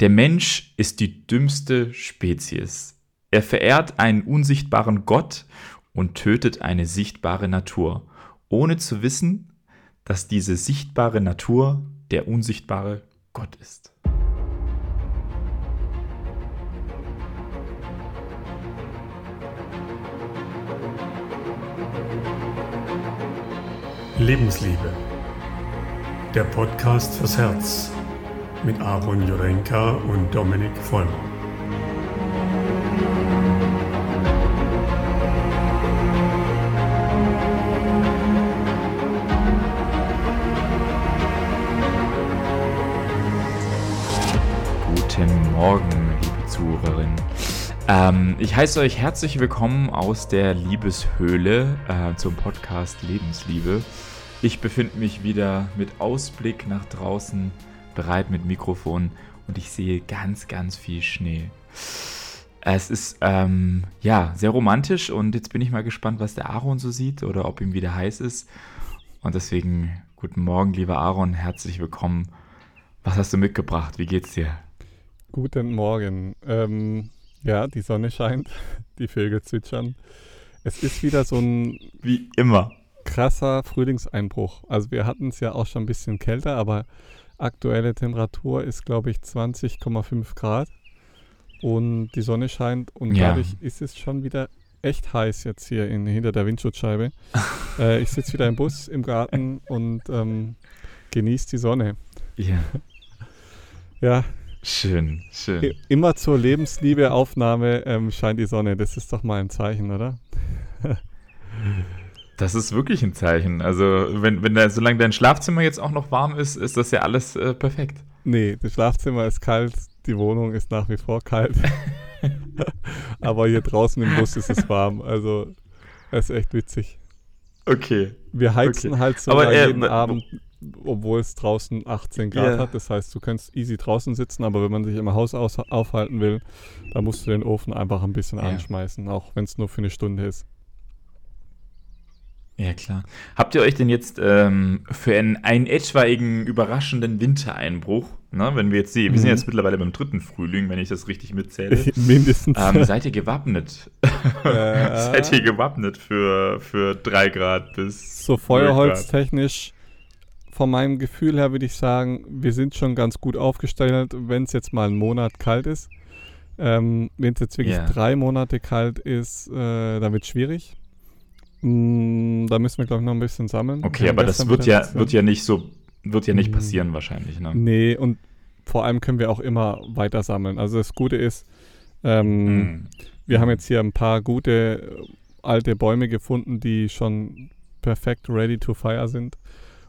Der Mensch ist die dümmste Spezies. Er verehrt einen unsichtbaren Gott und tötet eine sichtbare Natur, ohne zu wissen, dass diese sichtbare Natur der unsichtbare Gott ist. Lebensliebe. Der Podcast fürs Herz mit Aaron Jurenka und Dominik Vollmer. Guten Morgen, liebe Zuhörerinnen. Ähm, ich heiße euch herzlich willkommen aus der Liebeshöhle äh, zum Podcast Lebensliebe. Ich befinde mich wieder mit Ausblick nach draußen, bereit mit Mikrofon und ich sehe ganz, ganz viel Schnee. Es ist ähm, ja sehr romantisch und jetzt bin ich mal gespannt, was der Aaron so sieht oder ob ihm wieder heiß ist. Und deswegen guten Morgen, lieber Aaron, herzlich willkommen. Was hast du mitgebracht? Wie geht's dir? Guten Morgen. Ähm, ja, die Sonne scheint, die Vögel zwitschern. Es ist wieder so ein Wie immer. krasser Frühlingseinbruch. Also wir hatten es ja auch schon ein bisschen kälter, aber aktuelle Temperatur ist, glaube ich, 20,5 Grad und die Sonne scheint und Ja. dadurch ist es schon wieder echt heiß jetzt hier in, hinter der Windschutzscheibe. äh, ich sitze wieder im Bus im Garten und ähm, genieße die Sonne. Ja, Ja, schön, schön. immer zur Lebensliebe-Aufnahme ähm, scheint die Sonne. Das ist doch mal ein Zeichen, oder? Das ist wirklich ein Zeichen. Also, wenn, wenn da, solange dein Schlafzimmer jetzt auch noch warm ist, ist das ja alles äh, perfekt. Nee, das Schlafzimmer ist kalt, die Wohnung ist nach wie vor kalt. Aber hier draußen im Bus ist es warm. Also, es ist echt witzig. Okay. Wir heizen Okay. halt so Aber, äh, jeden w- Abend, obwohl es draußen 18 Grad Ja. hat. Das heißt, du kannst easy draußen sitzen, aber wenn man sich im Haus aus aufhalten will, dann musst du den Ofen einfach ein bisschen Ja. anschmeißen, auch wenn es nur für eine Stunde ist. Ja, klar. Habt ihr euch denn jetzt ähm, für einen, einen etwaigen überraschenden Wintereinbruch, ne, wenn wir jetzt sehen, wir sind Mhm. jetzt mittlerweile beim dritten Frühling, wenn ich das richtig mitzähle, Mindestens. ähm, seid ihr gewappnet? Ja. seid ihr gewappnet für, für drei Grad bis So Feuerholztechnisch, von meinem Gefühl her würde ich sagen, wir sind schon ganz gut aufgestellt, wenn es jetzt mal einen Monat kalt ist. Ähm, wenn es jetzt wirklich Ja. drei Monate kalt ist, äh, dann wird es schwierig. Mm, da müssen wir, glaube ich, noch ein bisschen sammeln. Okay, Wir aber das wird ja, wird ja nicht so, wird ja nicht Mhm. passieren wahrscheinlich, ne? Nee, und vor allem können wir auch immer weiter sammeln. Also das Gute ist, ähm, Mhm. Wir haben jetzt hier ein paar gute äh, alte Bäume gefunden, die schon perfekt ready to fire sind.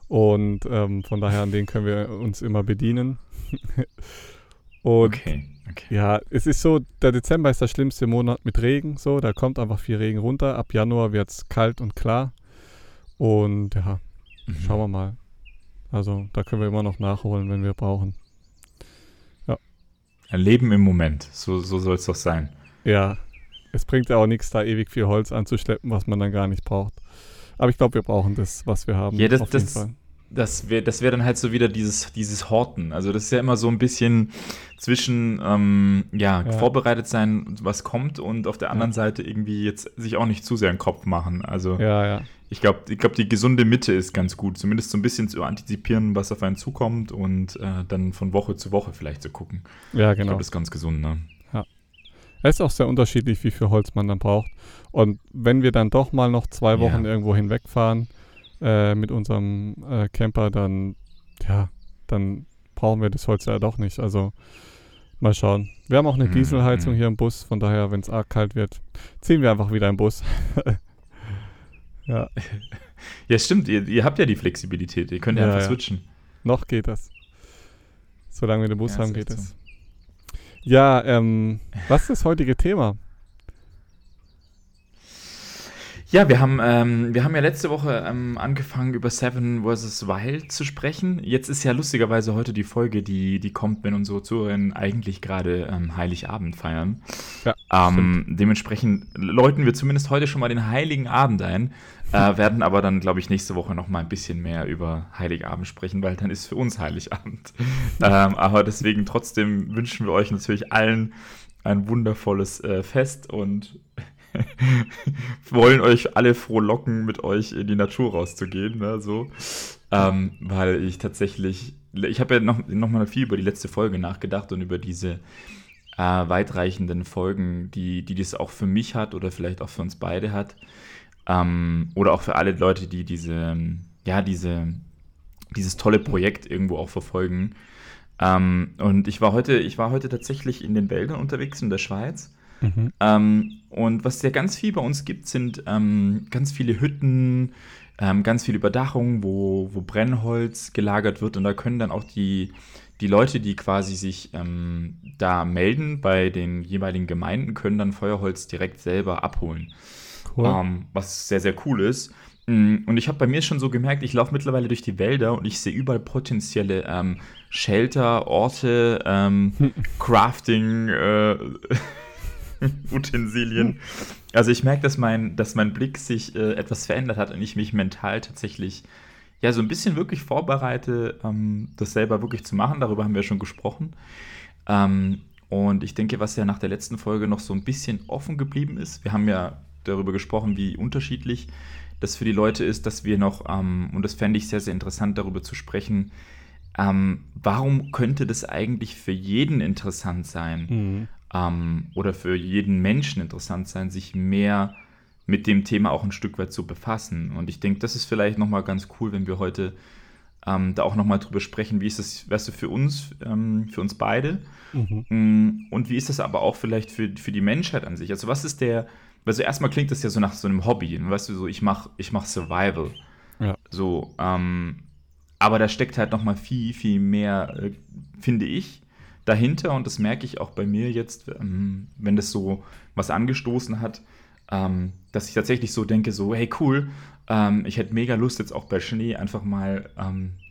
Und ähm, von daher an denen können wir uns immer bedienen. Und Okay, okay. ja, es ist so, der Dezember ist der schlimmste Monat mit Regen. So, da kommt einfach viel Regen runter. Ab Januar wird es kalt und klar. Und ja, Mhm. schauen wir mal. Also da können wir immer noch nachholen, wenn wir brauchen. Ein Leben im Moment, so, so soll es doch sein. Ja, es bringt ja auch nichts, da ewig viel Holz anzuschleppen, was man dann gar nicht braucht. Aber ich glaube, wir brauchen das, was wir haben. Ja, das- auf jeden das- Fall. Das wäre das wär dann halt so wieder dieses, dieses Horten. Also das ist ja immer so ein bisschen zwischen ähm, ja, Ja. vorbereitet sein, was kommt, und auf der anderen Ja. Seite irgendwie jetzt sich auch nicht zu sehr in den Kopf machen. Also Ja, ja. ich glaube, ich glaub, die gesunde Mitte ist ganz gut. Zumindest so ein bisschen zu antizipieren, was auf einen zukommt und äh, dann von Woche zu Woche vielleicht zu gucken. Ja, Ich genau. glaube, das ist ganz gesund, ne? Es ist auch sehr unterschiedlich, wie viel Holz man dann braucht. Und wenn wir dann doch mal noch zwei Wochen Ja. irgendwo hinwegfahren äh, mit unserem äh, Camper, dann, ja, dann brauchen wir das Holz ja doch nicht. Also mal schauen. Wir haben auch eine Mhm, Dieselheizung mhm. hier im Bus, von daher, wenn es arg kalt wird, ziehen wir einfach wieder im Bus. ja, Ja, stimmt, ihr, ihr habt ja die Flexibilität, ihr könnt ja, Ja, einfach ja. switchen. noch geht das. Solange wir den Bus Ja, haben, geht es. Ja, ähm, was ist das heutige Thema? Ja, wir haben, ähm, wir haben ja letzte Woche ähm, angefangen, über Seven vs. Wild zu sprechen. Jetzt ist ja lustigerweise heute die Folge, die, die kommt, wenn unsere Zuhörerinnen eigentlich gerade ähm, Heiligabend feiern. Ja, ähm, dementsprechend läuten wir zumindest heute schon mal den Heiligen Abend ein, äh, werden aber dann, glaube ich, nächste Woche noch mal ein bisschen mehr über Heiligabend sprechen, weil dann ist für uns Heiligabend. Ähm, aber deswegen trotzdem wünschen wir euch natürlich allen ein wundervolles äh, Fest und wollen euch alle frohlocken, mit euch in die Natur rauszugehen, ne, so. Ähm, weil ich tatsächlich, ich habe ja noch, noch mal viel über die letzte Folge nachgedacht und über diese äh, weitreichenden Folgen, die, die das auch für mich hat oder vielleicht auch für uns beide hat. Ähm, oder auch für alle Leute, die diese, ja, diese, dieses tolle Projekt irgendwo auch verfolgen. Ähm, und ich war heute, ich war heute tatsächlich in den Wäldern unterwegs in der Schweiz Mhm. Ähm, und was es ja ganz viel bei uns gibt, sind ähm, ganz viele Hütten, ähm, ganz viel Überdachung, wo, wo Brennholz gelagert wird. Und da können dann auch die, die Leute, die quasi sich ähm, da melden bei den jeweiligen Gemeinden, können dann Feuerholz direkt selber abholen. Cool. Ähm, was sehr, sehr cool ist. Mm, und ich habe bei mir schon so gemerkt, ich laufe mittlerweile durch die Wälder und ich sehe überall potenzielle ähm, Shelter, Orte, ähm, Crafting, äh, Utensilien. Also ich merke, dass mein, dass mein Blick sich äh, etwas verändert hat und ich mich mental tatsächlich ja so ein bisschen wirklich vorbereite, ähm, das selber wirklich zu machen. Darüber haben wir schon gesprochen. Ähm, und ich denke, was ja nach der letzten Folge noch so ein bisschen offen geblieben ist, wir haben ja darüber gesprochen, wie unterschiedlich das für die Leute ist, dass wir noch, ähm, und das fände ich sehr, sehr interessant, darüber zu sprechen, ähm, warum könnte das eigentlich für jeden interessant sein? Mhm ähm, oder für jeden Menschen interessant sein, sich mehr mit dem Thema auch ein Stück weit zu befassen. Und ich denke, das ist vielleicht nochmal ganz cool, wenn wir heute ähm, da auch nochmal drüber sprechen, wie ist das, weißt du, für uns, ähm, für uns beide mhm. Mm, und wie ist das aber auch vielleicht für, für die Menschheit an sich. Also was ist der, also erstmal klingt das ja so nach so einem Hobby, weißt du, so ich mache ich mach Survival. Ja. So, ähm, aber da steckt halt nochmal viel, viel mehr, äh, finde ich, dahinter und das merke ich auch bei mir jetzt, ähm, wenn das so was angestoßen hat, ähm, dass ich tatsächlich so denke, so, hey cool, ähm, ich hätte mega Lust jetzt auch bei Schnee einfach mal,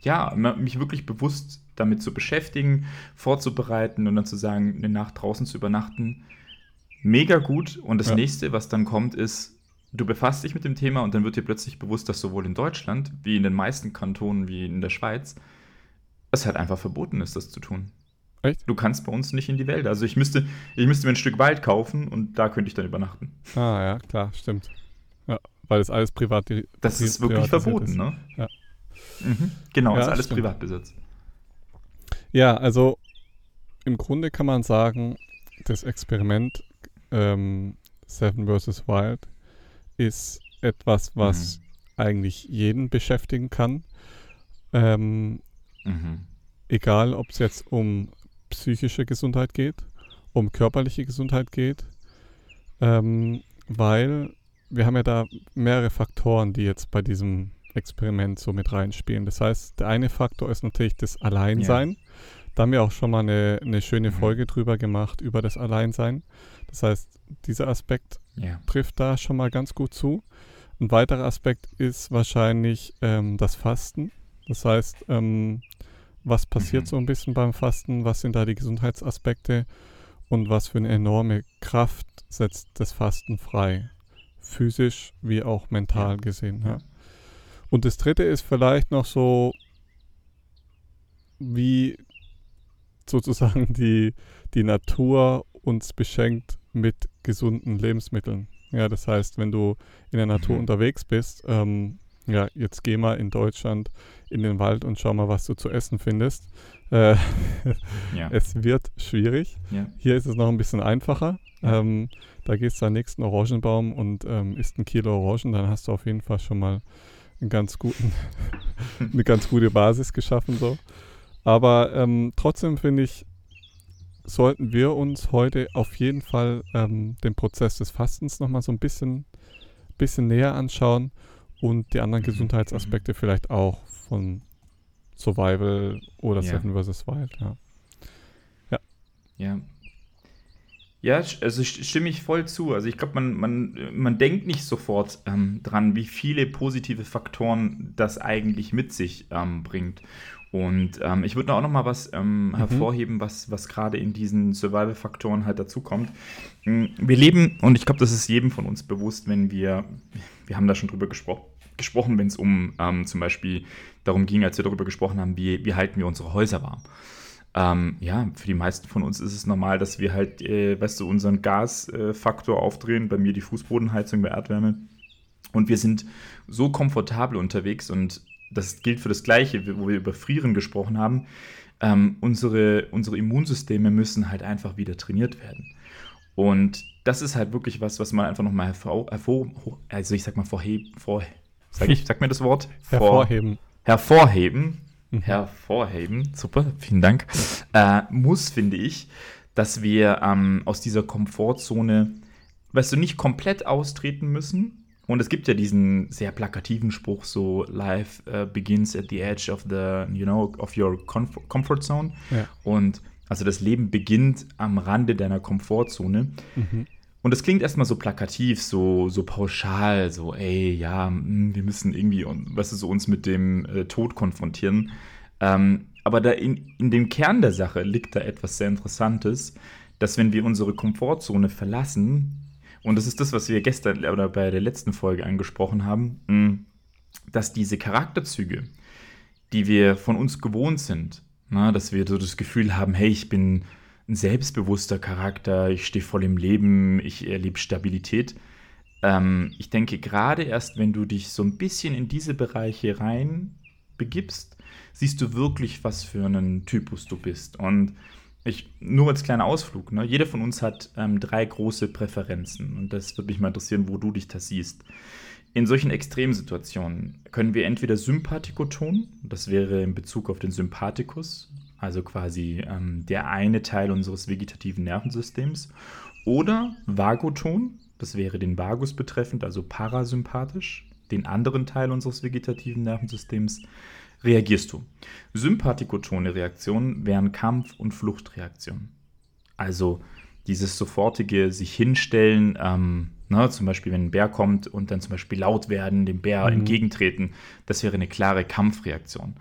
ja, mich wirklich bewusst damit zu beschäftigen, vorzubereiten und dann zu sagen, eine Nacht draußen zu übernachten. Mega gut. Und das ja. nächste, was dann kommt, ist, du befasst dich mit dem Thema und dann wird dir plötzlich bewusst, dass sowohl in Deutschland wie in den meisten Kantonen wie in der Schweiz es halt einfach verboten ist, das zu tun. Echt? Du kannst bei uns nicht in die Wälder. Also ich müsste, ich müsste mir ein Stück Wald kaufen und da könnte ich dann übernachten. Ah ja, klar, stimmt. Ja, weil es alles privat. Das ist wirklich verboten, ist. ne? Ja. Mhm, genau, ja, ist alles stimmt. Privatbesitz. Ja, also im Grunde kann man sagen, das Experiment ähm, Seven vs. Wild ist etwas, was mhm. eigentlich jeden beschäftigen kann. Ähm, mhm. Egal, ob es jetzt um psychische Gesundheit geht, um körperliche Gesundheit geht, ähm, weil wir haben ja da mehrere Faktoren, die jetzt bei diesem Experiment so mit reinspielen. Das heißt, der eine Faktor ist natürlich das Alleinsein. Ja. Da haben wir auch schon mal eine, eine schöne mhm. Folge drüber gemacht, über das Alleinsein. Das heißt, dieser Aspekt ja. trifft da schon mal ganz gut zu. Ein weiterer Aspekt ist wahrscheinlich ähm, das Fasten. Das heißt, ähm, was passiert mhm. so ein bisschen beim Fasten, was sind da die Gesundheitsaspekte und was für eine enorme Kraft setzt das Fasten frei, physisch wie auch mental ja. gesehen. Ja. Und das dritte ist vielleicht noch so, wie sozusagen die, die Natur uns beschenkt mit gesunden Lebensmitteln. Ja, das heißt, wenn du in der Natur mhm. unterwegs bist, ähm, ja, jetzt geh mal in Deutschland in den Wald und schau mal, was du zu essen findest. Äh, ja. Es wird schwierig. Ja. Hier ist es noch ein bisschen einfacher. Ja. Ähm, da gehst du am nächsten Orangenbaum und ähm, isst ein Kilo Orangen, dann hast du auf jeden Fall schon mal einen ganz guten, eine ganz gute Basis geschaffen. So. Aber ähm, trotzdem finde ich, sollten wir uns heute auf jeden Fall ähm, den Prozess des Fastens nochmal so ein bisschen, bisschen näher anschauen und die anderen mhm. Gesundheitsaspekte vielleicht auch von Survival oder ja. Seven vs. Wild, ja. Ja. Ja. Ja, also stimme ich voll zu. Also ich glaube, man, man, man denkt nicht sofort ähm, dran, wie viele positive Faktoren das eigentlich mit sich ähm, bringt. Und ähm, ich würde auch noch mal was ähm, mhm. hervorheben, was, was gerade in diesen Survival-Faktoren halt dazukommt. Hm, wir leben, und ich glaube, das ist jedem von uns bewusst, wenn wir, wir haben da schon drüber gespro gesprochen, wenn es um ähm, zum Beispiel darum ging, als wir darüber gesprochen haben, wie, wie halten wir unsere Häuser warm. Ähm, ja, für die meisten von uns ist es normal, dass wir halt, äh, weißt du, unseren Gasfaktor äh, aufdrehen, bei mir die Fußbodenheizung bei Erdwärme. Und wir sind so komfortabel unterwegs und das gilt für das Gleiche, wo wir über Frieren gesprochen haben. Ähm, unsere, unsere Immunsysteme müssen halt einfach wieder trainiert werden. Und das ist halt wirklich was, was man einfach nochmal hervor, hervor, also ich sag mal vorheben, vor, sag ich, sag mir das Wort? Vor, hervorheben. Hervorheben, mhm. hervorheben, super, vielen Dank, äh, muss, finde ich, dass wir ähm, aus dieser Komfortzone, weißt du, nicht komplett austreten müssen, und es gibt ja diesen sehr plakativen Spruch, so Life uh, begins at the edge of the, you know, of your comfort, comfort zone. Ja. Und also das Leben beginnt am Rande deiner Komfortzone. Mhm. Und das klingt erstmal so plakativ, so, so pauschal, so, ey, ja, hm, wir müssen irgendwie, du, so uns mit dem äh, Tod konfrontieren. Ähm, aber da in, in dem Kern der Sache liegt da etwas sehr Interessantes, dass wenn wir unsere Komfortzone verlassen, und das ist das, was wir gestern oder bei der letzten Folge angesprochen haben, mm, dass diese Charakterzüge, die wir von uns gewohnt sind, na, dass wir so das Gefühl haben, hey, ich bin ein selbstbewusster Charakter, ich stehe voll im Leben, ich erlebe Stabilität. Ähm, ich denke, gerade erst, wenn du dich so ein bisschen in diese Bereiche rein begibst, siehst du wirklich, was für einen Typus du bist. Und ich, nur als kleiner Ausflug, ne? jeder von uns hat ähm, drei große Präferenzen und das würde mich mal interessieren, wo du dich da siehst. In solchen Extremsituationen können wir entweder Sympathikoton, das wäre in Bezug auf den Sympathikus, also quasi ähm, der eine Teil unseres vegetativen Nervensystems, oder Vagoton, das wäre den Vagus betreffend, also parasympathisch, den anderen Teil unseres vegetativen Nervensystems reagierst du. Sympathikotone Reaktionen wären Kampf- und Fluchtreaktionen. Also dieses sofortige sich hinstellen, ähm, ne, zum Beispiel wenn ein Bär kommt und dann zum Beispiel laut werden, dem Bär mhm. entgegentreten, das wäre eine klare Kampfreaktion.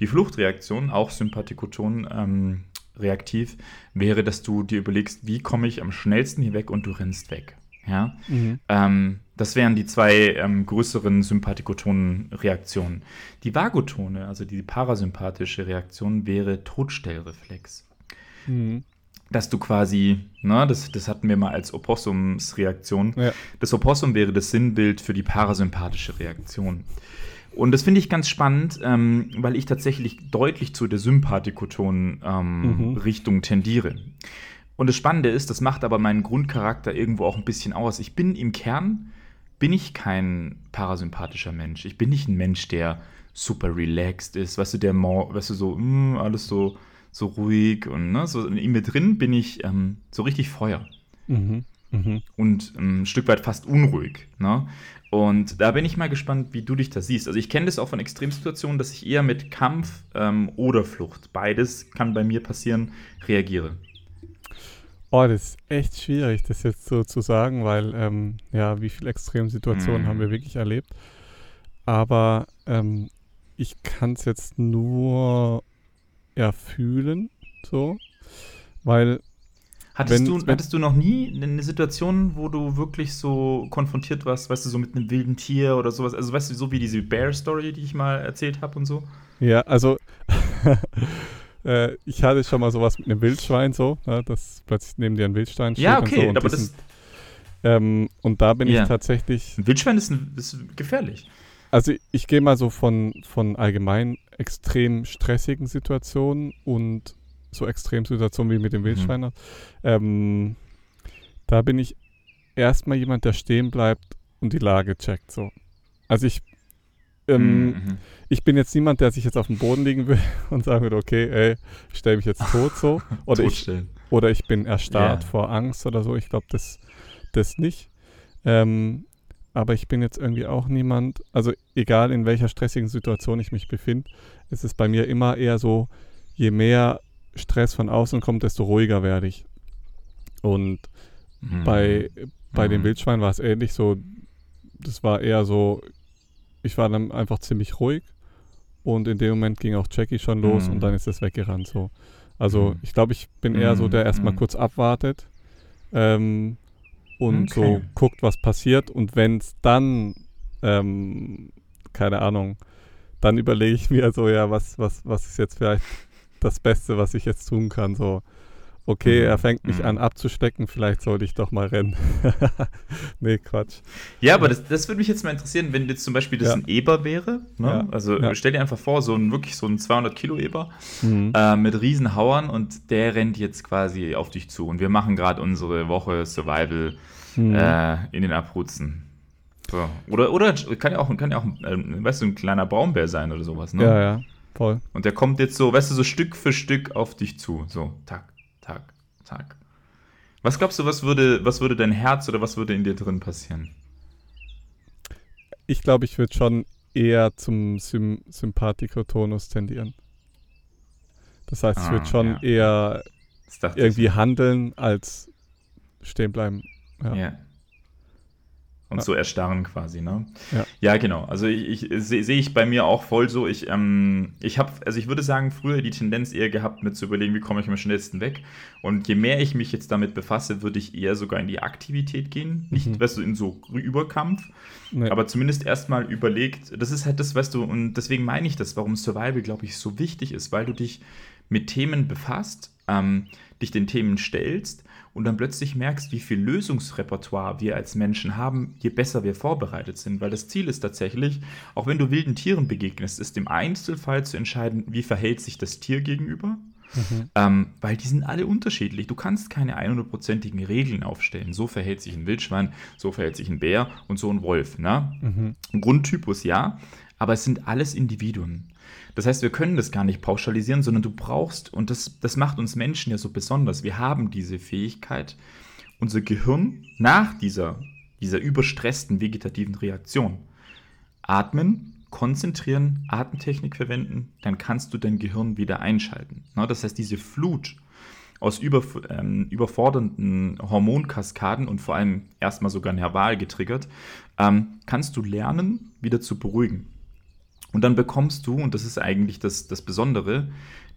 Die Fluchtreaktion, auch Sympathikoton ähm, reaktiv, wäre, dass du dir überlegst, wie komme ich am schnellsten hier weg und du rennst weg. Ja? Mhm. Ähm, das wären die zwei ähm, größeren sympathikotonen Reaktionen. Die Vagotone, also die parasympathische Reaktion, wäre Todstellreflex. Mhm. Dass du quasi, ne, das, das hatten wir mal als Opossumsreaktion. Ja. Das Opossum wäre das Sinnbild für die parasympathische Reaktion. Und das finde ich ganz spannend, ähm, weil ich tatsächlich deutlich zu der sympathikotonen ähm, mhm. Richtung tendiere. Und das Spannende ist, das macht aber meinen Grundcharakter irgendwo auch ein bisschen aus. Ich bin im Kern, bin ich kein parasympathischer Mensch. Ich bin nicht ein Mensch, der super relaxed ist, weißt du, der, weißt du, so, mh, hm, alles so, so ruhig und ne, so in mir drin bin ich ähm, so richtig Feuer. Mhm. Mhm. Und ähm, ein Stück weit fast unruhig. Ne? Und da bin ich mal gespannt, wie du dich da siehst. Also ich kenne das auch von Extremsituationen, dass ich eher mit Kampf ähm, oder Flucht, beides kann bei mir passieren, reagiere. Oh, das ist echt schwierig, das jetzt so zu sagen, weil, ähm, ja, wie viele Extremsituationen mhm. haben wir wirklich erlebt. Aber ähm, ich kann es jetzt nur erfühlen, so, weil. Hattest, wenn, du, wenn, hattest du noch nie eine Situation, wo du wirklich so konfrontiert warst, weißt du, so mit einem wilden Tier oder sowas? Also, weißt du, so wie diese Bear-Story, die ich mal erzählt habe und so? Ja, also. Äh, ich hatte schon mal sowas mit einem Wildschwein so, ne, dass plötzlich neben dir ein Wildstein steht. Ja, okay, und so, aber das. Ähm, und da bin ja. ich tatsächlich. Ein Wildschwein ist, ein, ist gefährlich. Also ich gehe mal so von, von allgemein extrem stressigen Situationen und so Extremsituationen wie mit dem mhm. Wildschwein. Mhm. Ähm, da bin ich erstmal jemand, der stehen bleibt und die Lage checkt. So. Also ich ähm, mhm. Ich bin jetzt niemand, der sich jetzt auf den Boden legen will und sagen würde, okay, ey, ich stelle mich jetzt tot so. Oder, ich, oder ich bin erstarrt yeah. vor Angst oder so. Ich glaube, das, das nicht. Ähm, aber ich bin jetzt irgendwie auch niemand, also egal in welcher stressigen Situation ich mich befinde, ist es bei mir immer eher so, je mehr Stress von außen kommt, desto ruhiger werde ich. Und Mhm. bei, bei Mhm. Wildschweinen war es ähnlich so. Das war eher so, ich war dann einfach ziemlich ruhig und in dem Moment ging auch Jackie schon los Mhm. und dann ist es weggerannt. So. Also Mhm. ich glaube, ich bin eher so, Mhm, der erstmal mhm. kurz abwartet ähm, und so Okay. guckt, was passiert und wenn es dann, ähm, keine Ahnung, dann überlege ich mir so, ja, was, was, was ist jetzt vielleicht das Beste, was ich jetzt tun kann. So, okay, Mhm, er fängt mich mhm. an abzustecken, vielleicht sollte ich doch mal rennen. nee, Quatsch. Ja, aber das, das würde mich jetzt mal interessieren, wenn jetzt zum Beispiel das Ja. ein Eber wäre. Ne? Ja, Also ja. stell dir einfach vor, so ein wirklich so ein 200 Kilo Eber Mhm. äh, mit riesen Hauern und der rennt jetzt quasi auf dich zu. Und wir machen gerade unsere Woche Survival Mhm. äh, in den Abruzzen. So. Oder, oder kann ja auch, kann ja auch ähm, weißt du, ein kleiner Braunbär sein oder sowas. Ne? Ja, ja, voll. Und der kommt jetzt so, weißt du, so Stück für Stück auf dich zu. So, tak, tak, tak. Was glaubst du, was würde, was würde dein Herz oder was würde in dir drin passieren? Ich glaube, ich würde schon eher zum Sym Sympathikotonus tendieren. Das heißt, ich Ah, würde schon ja. eher dachte ich irgendwie handeln als stehen bleiben. Ja. Ja. Und Ja. so erstarren quasi, ne? Ja. genau. Also ich, ich sehe seh ich bei mir auch voll so. Ich, ähm, ich habe, also ich würde sagen, früher die Tendenz eher gehabt, mir zu überlegen, wie komme ich am schnellsten weg. Und je mehr ich mich jetzt damit befasse, würde ich eher sogar in die Aktivität gehen. Nicht, Mhm. weißt du, in so Überkampf, Nee. aber zumindest erstmal überlegt, das ist halt das, weißt du, und deswegen meine ich das, warum Survival, glaube ich, so wichtig ist, weil du dich mit Themen befasst, ähm, dich den Themen stellst und dann plötzlich merkst, wie viel Lösungsrepertoire wir als Menschen haben, je besser wir vorbereitet sind. Weil das Ziel ist tatsächlich, auch wenn du wilden Tieren begegnest, ist im Einzelfall zu entscheiden, wie verhält sich das Tier gegenüber. Mhm. Ähm, weil die sind alle unterschiedlich. Du kannst keine 100%igen Regeln aufstellen. So verhält sich ein Wildschwein, so verhält sich ein Bär und so ein Wolf. Ne? Mhm. Grundtypus ja, aber es sind alles Individuen. Das heißt, wir können das gar nicht pauschalisieren, sondern du brauchst, und das, das macht uns Menschen ja so besonders, wir haben diese Fähigkeit, unser Gehirn nach dieser, dieser überstressten vegetativen Reaktion atmen, konzentrieren, Atemtechnik verwenden, dann kannst du dein Gehirn wieder einschalten. Das heißt, diese Flut aus über, ähm, überfordernden Hormonkaskaden und vor allem erstmal sogar nerval getriggert, ähm, kannst du lernen, wieder zu beruhigen. Und dann bekommst du, und das ist eigentlich das, das Besondere,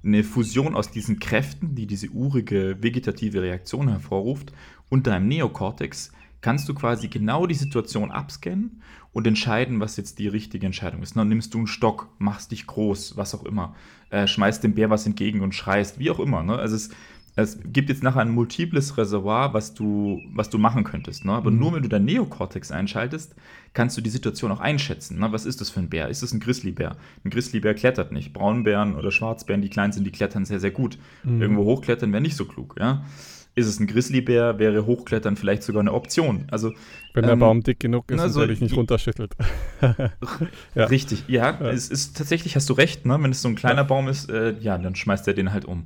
eine Fusion aus diesen Kräften, die diese urige vegetative Reaktion hervorruft, und deinem Neokortex kannst du quasi genau die Situation abscannen und entscheiden, was jetzt die richtige Entscheidung ist. Dann nimmst du einen Stock, machst dich groß, was auch immer, äh, schmeißt dem Bär was entgegen und schreist, wie auch immer. Ne? Also es, es gibt jetzt nachher ein multiples Reservoir, was du, was du machen könntest. Ne? Aber Mhm. nur wenn du dein Neokortex einschaltest, kannst du die Situation auch einschätzen. Ne? Was ist das für ein Bär? Ist es ein Grizzlybär? Ein Grizzlybär klettert nicht. Braunbären oder Schwarzbären, die klein sind, die klettern sehr, sehr gut. Mhm. Irgendwo hochklettern wäre nicht so klug. Ja? Ist es ein Grizzlybär, wäre Hochklettern vielleicht sogar eine Option. Also Wenn der ähm, Baum dick genug ist na, und dich nicht runterschüttelt. Ja. Richtig, ja, Ja. Es ist tatsächlich, hast du recht, ne? Wenn es so ein kleiner Baum ist, äh, ja, dann schmeißt er den halt um.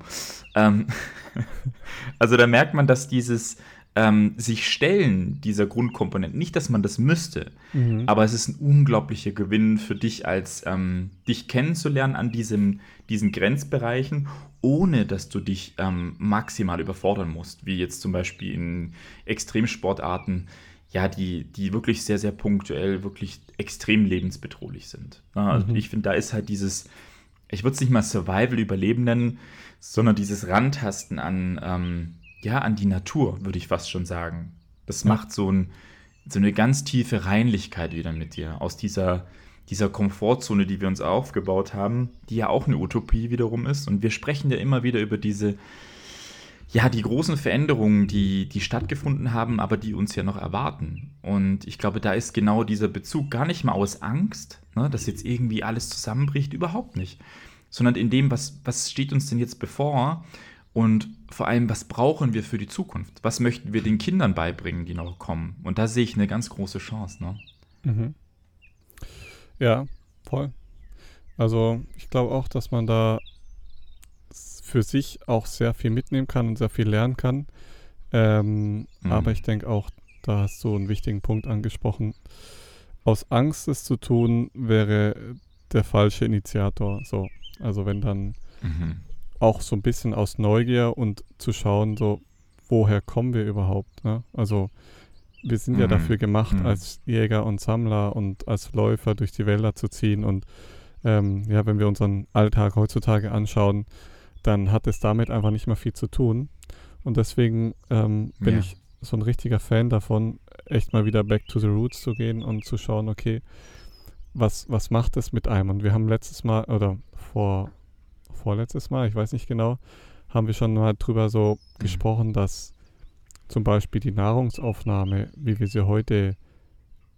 Ähm, also da merkt man, dass dieses ähm, sich stellen dieser Grundkomponenten, nicht, dass man das müsste, Mhm. aber es ist ein unglaublicher Gewinn für dich als ähm, dich kennenzulernen an diesem, diesen Grenzbereichen, ohne dass du dich ähm, maximal überfordern musst, wie jetzt zum Beispiel in Extremsportarten, ja, die, die wirklich sehr, sehr punktuell, wirklich extrem lebensbedrohlich sind. Also Mhm. ich finde, da ist halt dieses, ich würde es nicht mal Survival-Überleben nennen, sondern dieses Rantasten an, ähm, ja, an die Natur, würde ich fast schon sagen. Das Ja. macht so, ein, so eine ganz tiefe Reinlichkeit wieder mit dir. Aus dieser, dieser Komfortzone, die wir uns aufgebaut haben, die ja auch eine Utopie wiederum ist. Und wir sprechen ja immer wieder über diese, ja, die großen Veränderungen, die, die stattgefunden haben, aber die uns ja noch erwarten. Und ich glaube, da ist genau dieser Bezug gar nicht mal aus Angst, ne, dass jetzt irgendwie alles zusammenbricht, überhaupt nicht. Sondern in dem, was, was steht uns denn jetzt bevor und vor allem, was brauchen wir für die Zukunft? Was möchten wir den Kindern beibringen, die noch kommen? Und da sehe ich eine ganz große Chance. Ne? Mhm. Ja, voll. Also ich glaube auch, dass man da für sich auch sehr viel mitnehmen kann und sehr viel lernen kann. Ähm, Mhm. Aber ich denke auch, da hast du einen wichtigen Punkt angesprochen. Aus Angst es zu tun, wäre der falsche Initiator. So, also wenn dann Mhm. Auch so ein bisschen aus Neugier und zu schauen, so woher kommen wir überhaupt? Ne? Also wir sind ja Mhm. dafür gemacht, Mhm. als Jäger und Sammler und als Läufer durch die Wälder zu ziehen. Und ähm, ja, wenn wir unseren Alltag heutzutage anschauen, dann hat es damit einfach nicht mehr viel zu tun. Und deswegen ähm, bin Ja. ich so ein richtiger Fan davon, echt mal wieder back to the roots zu gehen und zu schauen, okay, was, was macht es mit einem? Und wir haben letztes Mal, oder vor, vorletztes Mal, ich weiß nicht genau, haben wir schon mal drüber so Mhm. gesprochen, dass zum Beispiel die Nahrungsaufnahme, wie wir sie heute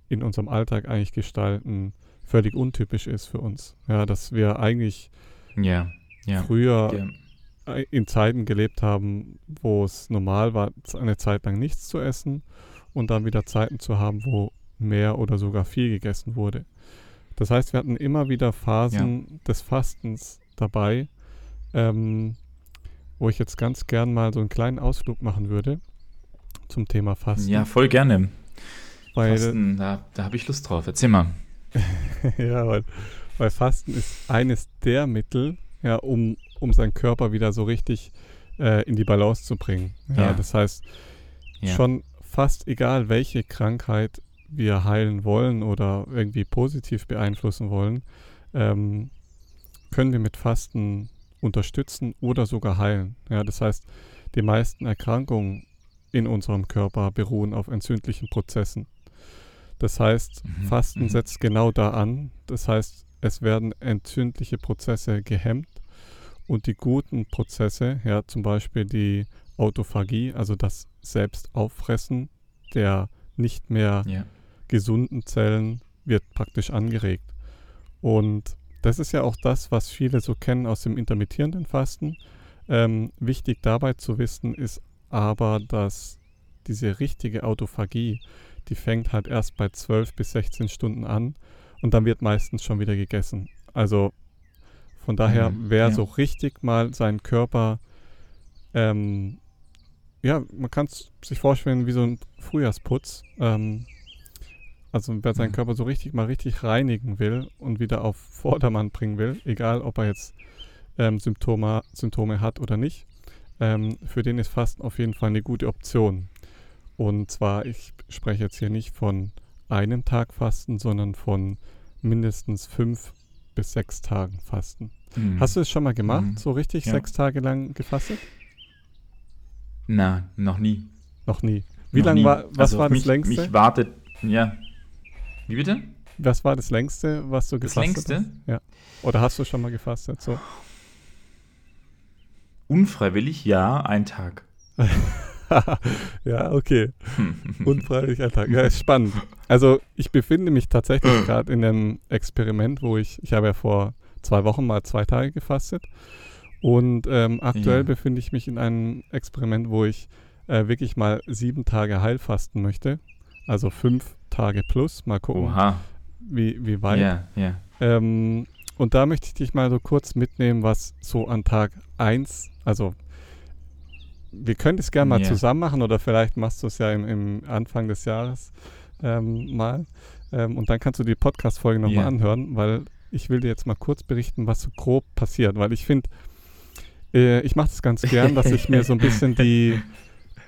in unserem Alltag eigentlich gestalten, völlig untypisch ist für uns. Ja, dass wir eigentlich Ja, ja. früher äh, in Zeiten gelebt haben, wo es normal war, eine Zeit lang nichts zu essen und dann wieder Zeiten zu haben, wo mehr oder sogar viel gegessen wurde. Das heißt, wir hatten immer wieder Phasen des Fastens dabei, ähm, wo ich jetzt ganz gern mal so einen kleinen Ausflug machen würde zum Thema Fasten. ja, voll gerne. weil, Fasten, da, da habe ich Lust drauf. Erzähl mal. ja, weil, weil Fasten ist eines der Mittel, ja, um, um seinen Körper wieder so richtig äh, in die Balance zu bringen. Ja, Ja. Das heißt, Ja. schon fast egal, welche Krankheit wir heilen wollen oder irgendwie positiv beeinflussen wollen, ähm, können wir mit Fasten unterstützen oder sogar heilen. Ja, das heißt, die meisten Erkrankungen in unserem Körper beruhen auf entzündlichen Prozessen. Das heißt, Mhm, Fasten mhm. setzt genau da an. Das heißt, es werden entzündliche Prozesse gehemmt und die guten Prozesse, ja, zum Beispiel die Autophagie, also das Selbstauffressen der nicht mehr Ja. gesunden Zellen, wird praktisch angeregt. Und das ist ja auch das, was viele so kennen aus dem intermittierenden Fasten. Ähm, wichtig dabei zu wissen ist aber, dass diese richtige Autophagie, die fängt halt erst bei 12 bis 16 Stunden an und dann wird meistens schon wieder gegessen. Also von daher, Mhm, wer ja. so richtig mal seinen Körper, ähm, ja, man kann es sich vorstellen wie so ein Frühjahrsputz. Ähm, also wer seinen. Körper so richtig mal richtig reinigen will und wieder auf Vordermann bringen will, egal ob er jetzt ähm, Symptome, Symptome hat oder nicht, ähm, für den ist Fasten auf jeden Fall eine gute Option. Und zwar, ich spreche jetzt hier nicht von einem Tag Fasten, sondern von mindestens fünf bis sechs Tagen Fasten. Mhm. Hast du es schon mal gemacht, Mhm. so richtig Ja. sechs Tage lang gefastet? Na, noch nie. Noch nie. Wie lange war, was Also war das mich, längste? Mich wartet, ja. Wie bitte? was war das längste, was du Das gefastet längste? hast? Oder hast du schon mal gefastet? So. Unfreiwillig, ja, ein Tag. ja, okay. Unfreiwillig ein Tag. Ja, ist spannend. Also ich befinde mich tatsächlich gerade in einem Experiment, wo ich, ich habe ja vor zwei Wochen mal zwei Tage gefastet und ähm, aktuell Ja. befinde ich mich in einem Experiment, wo ich äh, wirklich mal sieben Tage heilfasten möchte. Also fünf Tage plus. Mal gucken, Oha. wie, wie weit. Ja, ja. Ähm, und da möchte ich dich mal so kurz mitnehmen, was so an Tag 1, also wir können das gerne mal Ja. zusammen machen oder vielleicht machst du es ja im, im Anfang des Jahres ähm, mal. Ähm, und dann kannst du die Podcast-Folge nochmal Ja. anhören, weil ich will dir jetzt mal kurz berichten, was so grob passiert, weil ich finde, äh, ich mache das ganz gern, dass ich mir so ein bisschen die,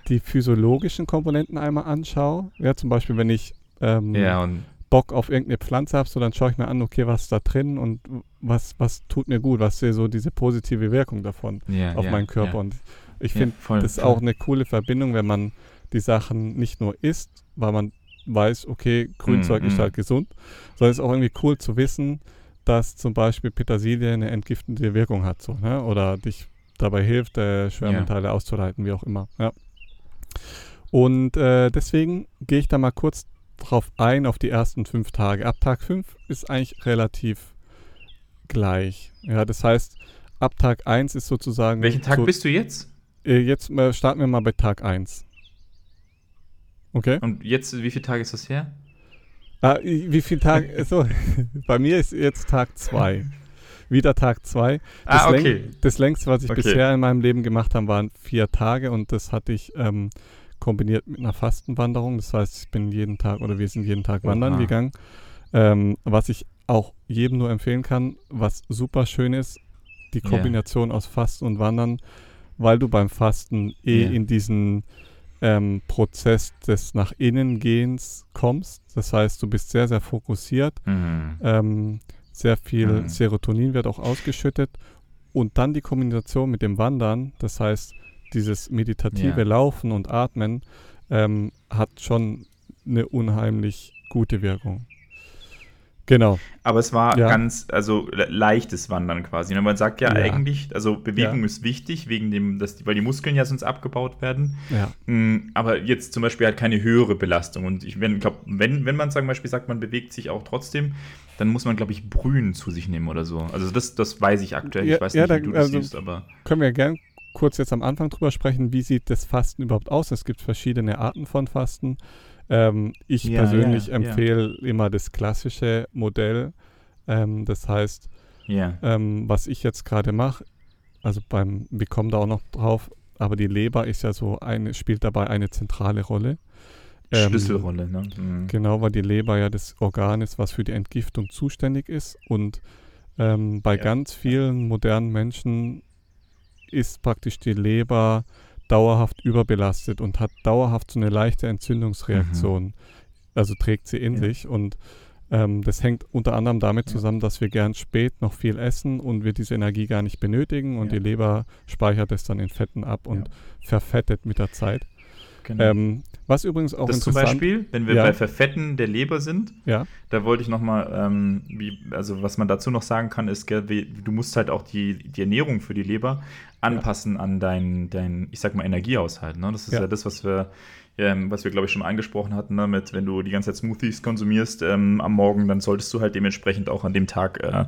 die physiologischen Komponenten einmal anschaue. Ja, zum Beispiel, wenn ich ähm, Ja, und Bock auf irgendeine Pflanze habe, so dann schaue ich mir an, okay, was ist da drin und was, was tut mir gut, was ist so diese positive Wirkung davon ja, auf ja, meinen Körper. Und ich finde, das ist auch eine coole Verbindung, wenn man die Sachen nicht nur isst, weil man weiß, okay, Grünzeug Mm, ist mm. halt gesund, sondern es ist auch irgendwie cool zu wissen, dass zum Beispiel Petersilie eine entgiftende Wirkung hat, so, ne? oder dich dabei hilft, äh, Schwermetalle auszuleiten, wie auch immer. Ja. Und äh, deswegen gehe ich da mal kurz drauf ein, auf die ersten fünf Tage. Ab Tag fünf ist eigentlich relativ gleich. Ja, das heißt, ab Tag 1 ist sozusagen. Welchen Tag so, bist du jetzt? äh, Jetzt äh, starten wir mal bei Tag 1. Okay? Und jetzt, wie viele Tage ist das her? Ah, wie viele Tage? So, bei mir ist jetzt Tag 2. Wieder Tag 2. Ah, Läng- okay. das längste, was ich Okay. bisher in meinem Leben gemacht habe, waren vier Tage und das hatte ich ähm, kombiniert mit einer Fastenwanderung. Das heißt, ich bin jeden Tag oder wir sind jeden Tag wandern gegangen. Ähm, was ich auch jedem nur empfehlen kann, was super schön ist, die. Kombination aus Fasten und Wandern, weil du beim Fasten eh Ja. in diesen ähm, Prozess des nach innen gehens kommst. Das heißt, du bist sehr, sehr fokussiert. Mhm. Ähm, sehr viel Mhm. Serotonin wird auch ausgeschüttet. Und dann die Kombination mit dem Wandern, das heißt, dieses meditative Ja. Laufen und Atmen ähm, hat schon eine unheimlich gute Wirkung. Genau. Aber es war Ja. ganz, also le- leichtes Wandern quasi. ne? Man sagt ja, Ja. eigentlich, also Bewegung Ja. ist wichtig, wegen dem, dass die, weil die Muskeln ja sonst abgebaut werden. Ja. Mm, Aber jetzt zum Beispiel halt keine höhere Belastung. Und ich wenn, glaub, wenn, wenn man zum Beispiel sagt, man bewegt sich auch trotzdem, dann muss man, glaube ich, Brühen zu sich nehmen oder so. Also das, das weiß ich aktuell. Ja, ich weiß ja, nicht, da- wie du das also- siehst, aber. Können wir gern kurz jetzt am Anfang drüber sprechen, wie sieht das Fasten überhaupt aus? Es gibt verschiedene Arten von Fasten. Ähm, ich Ja, persönlich ja, ja. empfehle immer das klassische Modell. Ähm, das heißt, Ja. ähm, was ich jetzt gerade mache, also beim, wir kommen da auch noch drauf, aber die Leber ist ja so eine, spielt dabei eine zentrale Rolle. Ähm, Schlüsselrolle, ne? Mhm. Genau, weil die Leber ja das Organ ist, was für die Entgiftung zuständig ist. Und ähm, bei Ja. ganz vielen modernen Menschen ist praktisch die Leber dauerhaft überbelastet und hat dauerhaft so eine leichte Entzündungsreaktion. Also trägt sie in Mhm. Ja. sich. Und ähm, das hängt unter anderem damit Ja. zusammen, dass wir gern spät noch viel essen und wir diese Energie gar nicht benötigen und Ja. die Leber speichert es dann in Fetten ab und verfettet mit der Zeit. Genau. Ähm, was übrigens auch das zum interessant Beispiel, wenn wir Ja. bei Verfetten der Leber sind, Ja, da wollte ich nochmal, ähm, wie, also was man dazu noch sagen kann, ist, gell, wie, du musst halt auch die, die Ernährung für die Leber anpassen an dein, dein, ich sag mal, Energiehaushalt. Ne? Das ist ja, Ja. das, was wir, ähm, was wir, glaube ich, schon angesprochen hatten, ne? mit, wenn du die ganze Zeit Smoothies konsumierst ähm, am Morgen, dann solltest du halt dementsprechend auch an dem Tag äh,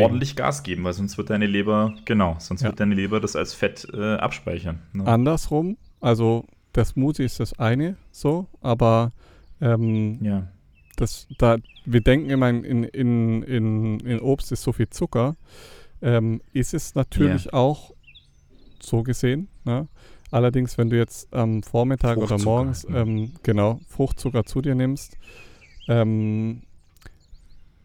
ordentlich Gas geben, weil sonst wird deine Leber, genau, sonst Ja. wird deine Leber das als Fett äh, abspeichern. Ne? Andersrum, also der Smoothie ist das eine so, aber ähm, Ja. das, da, wir denken immer, in, in, in, in Obst ist so viel Zucker. Ähm, ist es natürlich auch so gesehen. Ne? Allerdings, wenn du jetzt am Vormittag oder morgens ne? ähm, genau Fruchtzucker zu dir nimmst, ähm,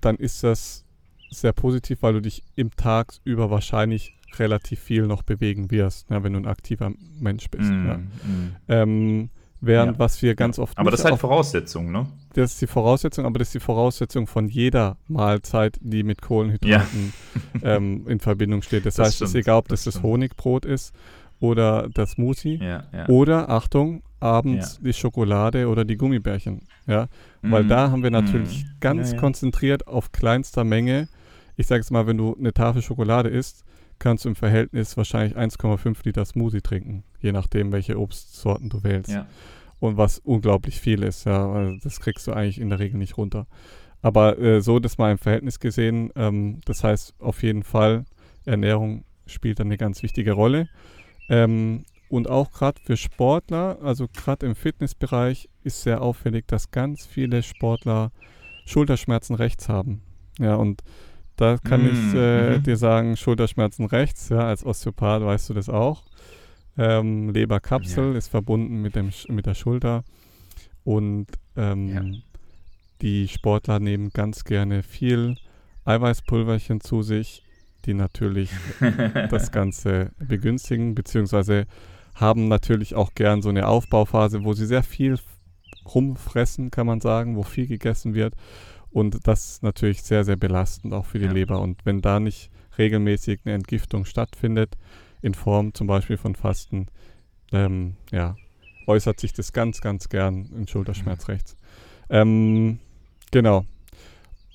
dann ist das sehr positiv, weil du dich im Tag über wahrscheinlich relativ viel noch bewegen wirst, ne, wenn du ein aktiver Mensch bist. Mm, Ja. mm. Ähm, während Ja. was wir ganz oft Aber das ist halt Voraussetzung, ne? das ist die Voraussetzung, aber das ist die Voraussetzung von jeder Mahlzeit, die mit Kohlenhydraten ähm, in Verbindung steht. Das, Das heißt, es ist egal, ob das das das. Honigbrot ist oder das Smoothie Ja, ja. oder, Achtung, abends die Schokolade oder die Gummibärchen. Ja? Weil Mhm. da haben wir natürlich Mhm. ganz Ja, ja. konzentriert auf kleinster Menge. Ich sage jetzt mal, wenn du eine Tafel Schokolade isst, kannst du im Verhältnis wahrscheinlich 1,5 Liter Smoothie trinken, je nachdem, welche Obstsorten du wählst Ja. und was unglaublich viel ist. Ja, weil das kriegst du eigentlich in der Regel nicht runter. Aber äh, so das mal im Verhältnis gesehen, ähm, das heißt auf jeden Fall, Ernährung spielt eine ganz wichtige Rolle. Ähm, und auch gerade für Sportler, also gerade im Fitnessbereich, ist sehr auffällig, dass ganz viele Sportler Schulterschmerzen rechts haben. Ja, und da kann Mm, ich äh, mhm. dir sagen, Schulterschmerzen rechts, ja, als Osteopath weißt du das auch. Ähm, Leberkapsel Ja. ist verbunden mit, dem, mit der Schulter. Und ähm, Ja. die Sportler nehmen ganz gerne viel Eiweißpulverchen zu sich, die natürlich das Ganze begünstigen, beziehungsweise haben natürlich auch gern so eine Aufbauphase, wo sie sehr viel rumfressen, kann man sagen, wo viel gegessen wird. Und das ist natürlich sehr, sehr belastend auch für die Ja. Leber. Und wenn da nicht regelmäßig eine Entgiftung stattfindet, in Form zum Beispiel von Fasten, ähm, ja, äußert sich das ganz, ganz gern in Schulterschmerz rechts. Ähm, genau.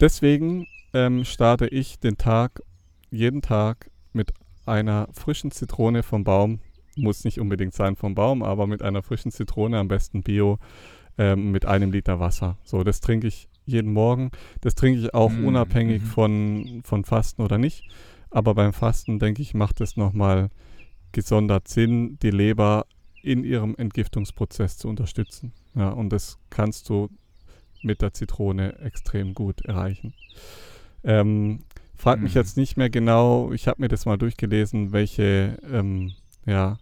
Deswegen ähm, starte ich den Tag, jeden Tag mit einer frischen Zitrone vom Baum. Muss nicht unbedingt sein vom Baum, aber mit einer frischen Zitrone, am besten Bio, ähm, mit einem Liter Wasser. So, das trinke ich jeden Morgen. Das trinke ich auch Mm, unabhängig mhm. von, von Fasten oder nicht. Aber beim Fasten, denke ich, macht es nochmal gesondert Sinn, die Leber in ihrem Entgiftungsprozess zu unterstützen. Ja, und das kannst du mit der Zitrone extrem gut erreichen. Ähm, frag mich Mhm. jetzt nicht mehr genau, ich habe mir das mal durchgelesen, welche ähm, ja,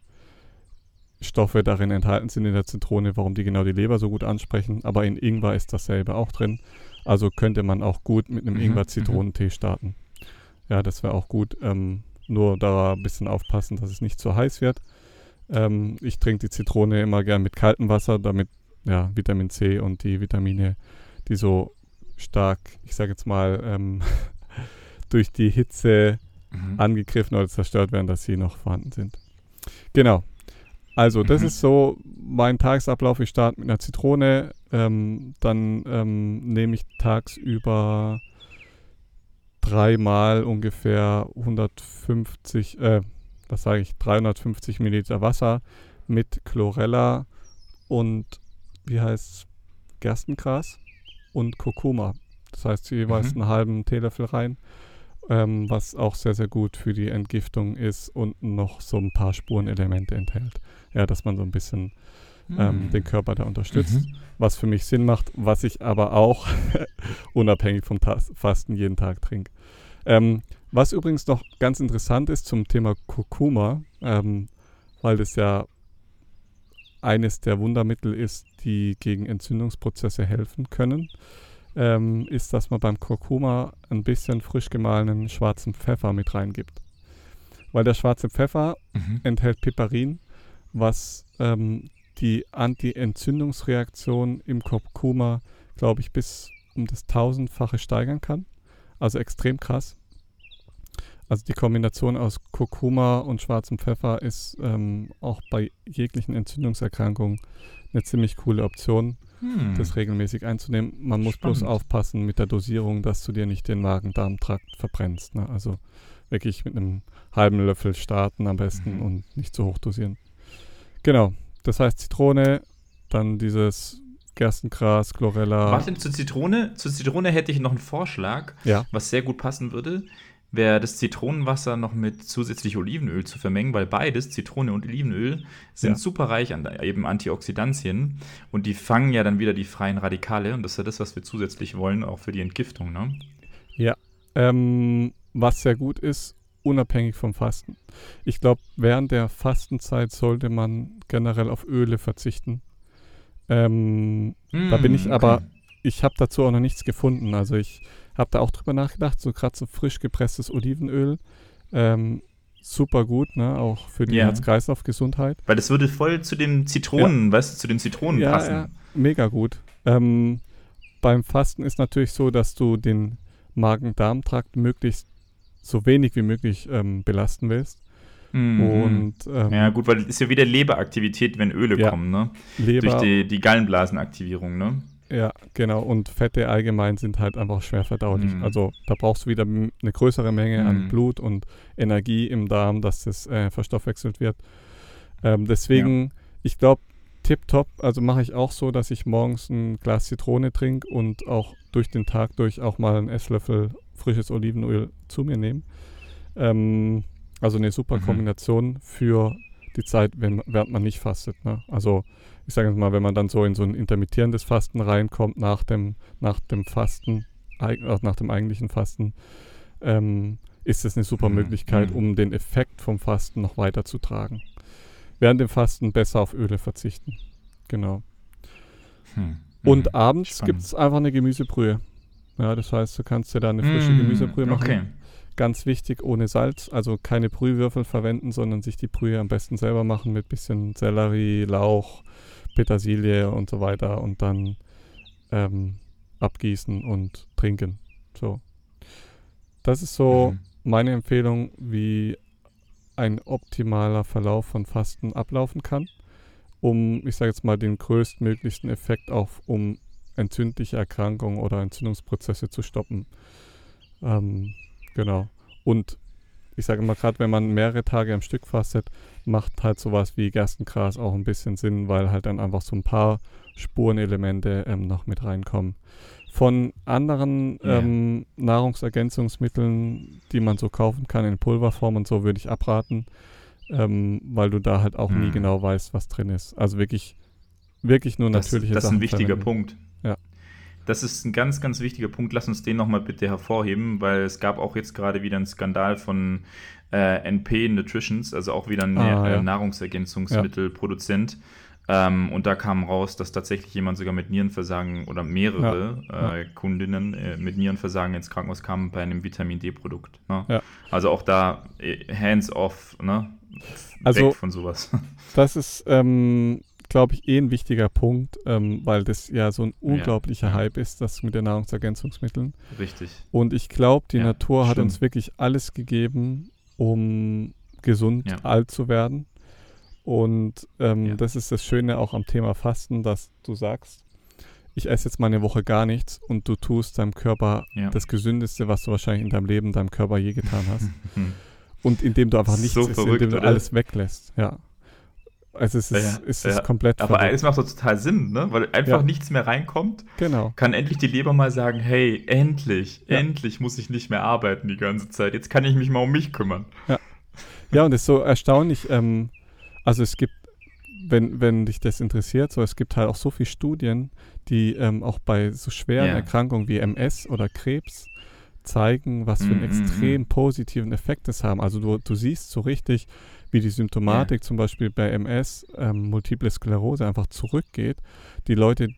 Stoffe darin enthalten sind in der Zitrone, warum die genau die Leber so gut ansprechen. Aber in Ingwer ist dasselbe auch drin. Also könnte man auch gut mit einem Mhm, Ingwer-Zitronentee starten. Ja, das wäre auch gut. Ähm, nur da ein bisschen aufpassen, dass es nicht zu heiß wird. Ähm, ich trinke die Zitrone immer gern mit kaltem Wasser, damit ja, Vitamin C und die Vitamine, die so stark, ich sage jetzt mal, ähm, durch die Hitze mhm. angegriffen oder zerstört werden, dass sie noch vorhanden sind. Genau. Also, das mhm. ist so mein Tagesablauf. Ich starte mit einer Zitrone, ähm, dann ähm, nehme ich tagsüber dreimal ungefähr 150, äh, was sage ich, 350 Milliliter Wasser mit Chlorella und wie heißt Gerstengras und Kurkuma. Das heißt, jeweils mhm. einen halben Teelöffel rein, ähm, was auch sehr, sehr gut für die Entgiftung ist und noch so ein paar Spurenelemente enthält. Ja, dass man so ein bisschen ähm, mhm. den Körper da unterstützt, mhm. was für mich Sinn macht, was ich aber auch unabhängig vom Tas Fasten jeden Tag trinke. Ähm, was übrigens noch ganz interessant ist zum Thema Kurkuma, ähm, weil das ja eines der Wundermittel ist, die gegen Entzündungsprozesse helfen können, ähm, ist, dass man beim Kurkuma ein bisschen frisch gemahlenen schwarzen Pfeffer mit reingibt. Weil der schwarze Pfeffer mhm. enthält Piperin, was ähm, die Anti-Entzündungsreaktion im Kurkuma, glaube ich, bis um das tausendfache steigern kann. Also extrem krass. Also die Kombination aus Kurkuma und schwarzem Pfeffer ist ähm, auch bei jeglichen Entzündungserkrankungen eine ziemlich coole Option, hm. das regelmäßig einzunehmen. Man muss Spannend. bloß aufpassen mit der Dosierung, dass du dir nicht den Magen-Darm-Trakt verbrennst. Ne? Also wirklich mit einem halben Löffel starten am besten mhm. und nicht zu hoch dosieren. Genau, das heißt Zitrone, dann dieses Gerstengras, Chlorella. Warte, zur Zitrone, zur Zitrone hätte ich noch einen Vorschlag, ja. was sehr gut passen würde wäre das Zitronenwasser noch mit zusätzlich Olivenöl zu vermengen, weil beides, Zitrone und Olivenöl, sind ja. super reich an eben Antioxidantien und die fangen ja dann wieder die freien Radikale und das ist ja das, was wir zusätzlich wollen, auch für die Entgiftung, ne? Ja, ähm, was sehr gut ist, unabhängig vom Fasten. Ich glaube, während der Fastenzeit sollte man generell auf Öle verzichten. Ähm, mm, da bin ich mm, okay. aber, ich habe dazu auch noch nichts gefunden. Also ich habe da auch drüber nachgedacht, so gerade so frisch gepresstes Olivenöl. Ähm, super gut, ne? Auch für die ja. Herz-Kreislauf-Gesundheit. Weil das würde voll zu den Zitronen, ja. weißt du, zu den Zitronen ja, passen. Ja, mega gut. Ähm, beim Fasten ist natürlich so, dass du den Magen-Darm-Trakt möglichst so wenig wie möglich ähm, belasten willst. Mhm. Und, ähm, ja, gut, weil es ist ja wieder Leberaktivität, wenn Öle ja, kommen, ne? Leber, Durch die, die Gallenblasenaktivierung, ne? Ja, genau. Und Fette allgemein sind halt einfach schwer verdaulich. Mhm. Also da brauchst du wieder eine größere Menge mhm. an Blut und Energie im Darm, dass das äh, verstoffwechselt wird. Ähm, deswegen, ja. ich glaube, tipptopp, also mache ich auch so, dass ich morgens ein Glas Zitrone trinke und auch durch den Tag durch auch mal einen Esslöffel frisches Olivenöl zu mir nehme. Ähm, also eine super mhm. Kombination für die Zeit, wenn, während man nicht fastet. Ne? Also ich sage jetzt mal, wenn man dann so in so ein intermittierendes Fasten reinkommt nach dem, nach dem Fasten, äh, nach dem eigentlichen Fasten, ähm, ist es eine super mhm. Möglichkeit, mhm. um den Effekt vom Fasten noch weiter zu tragen. Während dem Fasten besser auf Öle verzichten. Genau. Hm. Und mhm. abends gibt es einfach eine Gemüsebrühe. Ja, das heißt, du kannst dir da eine frische mmh, Gemüsebrühe machen. Okay. Ganz wichtig, ohne Salz, also keine Brühwürfel verwenden, sondern sich die Brühe am besten selber machen mit bisschen Sellerie, Lauch, Petersilie und so weiter und dann ähm, abgießen und trinken. So. Das ist so mhm. meine Empfehlung, wie ein optimaler Verlauf von Fasten ablaufen kann, um, ich sage jetzt mal, den größtmöglichsten Effekt auf, um entzündliche Erkrankungen oder Entzündungsprozesse zu stoppen. Ähm, genau. Und ich sage immer, gerade wenn man mehrere Tage am Stück fastet, macht halt sowas wie Gerstengras auch ein bisschen Sinn, weil halt dann einfach so ein paar Spurenelemente ähm, noch mit reinkommen. Von anderen ja. ähm, Nahrungsergänzungsmitteln, die man so kaufen kann in Pulverform und so, würde ich abraten, ähm, weil du da halt auch mhm. nie genau weißt, was drin ist. Also wirklich, wirklich nur das, natürliche Das ist Sachen ein wichtiger verwenden. Punkt. Ja. Das ist ein ganz, ganz wichtiger Punkt. Lass uns den nochmal bitte hervorheben, weil es gab auch jetzt gerade wieder einen Skandal von äh, NP Nutritions, also auch wieder ein ah, ja. Nahrungsergänzungsmittelproduzent, Ähm, und da kam raus, dass tatsächlich jemand sogar mit Nierenversagen oder mehrere Ja, äh, Kundinnen äh, mit Nierenversagen ins Krankenhaus kamen bei einem Vitamin D-Produkt. Ne? Ja. Also auch da äh, hands off, ne? Also- Weg von sowas. Das ist, ähm, glaube ich, eh ein wichtiger Punkt, ähm, weil das ja so ein unglaublicher ja. Hype ist, das mit den Nahrungsergänzungsmitteln. Richtig. Und ich glaube, die Ja, Natur hat stimmt. uns wirklich alles gegeben, um gesund Ja. alt zu werden. Und ähm, das ist das Schöne auch am Thema Fasten, dass du sagst, ich esse jetzt mal eine Woche gar nichts und du tust deinem Körper das Gesündeste, was du wahrscheinlich in deinem Leben deinem Körper je getan hast. Und indem du einfach nichts So isst, verrückt, indem du oder? alles weglässt. Ja. Also es ist, Ja, es ja. komplett Aber es macht doch total Sinn, ne? Weil einfach Ja. nichts mehr reinkommt, Genau. kann endlich die Leber mal sagen, hey, endlich, Ja. endlich muss ich nicht mehr arbeiten die ganze Zeit. Jetzt kann ich mich mal um mich kümmern. Ja, und es ist so erstaunlich, ähm, also es gibt, wenn, wenn dich das interessiert, so es gibt halt auch so viele Studien, die ähm, auch bei so schweren Ja. Erkrankungen wie MS oder Krebs zeigen, was für einen Mm, mm, extrem positiven Effekt das haben. Also du, du siehst so richtig, wie die Symptomatik zum Beispiel bei MS, ähm, Multiple Sklerose einfach zurückgeht. Die Leute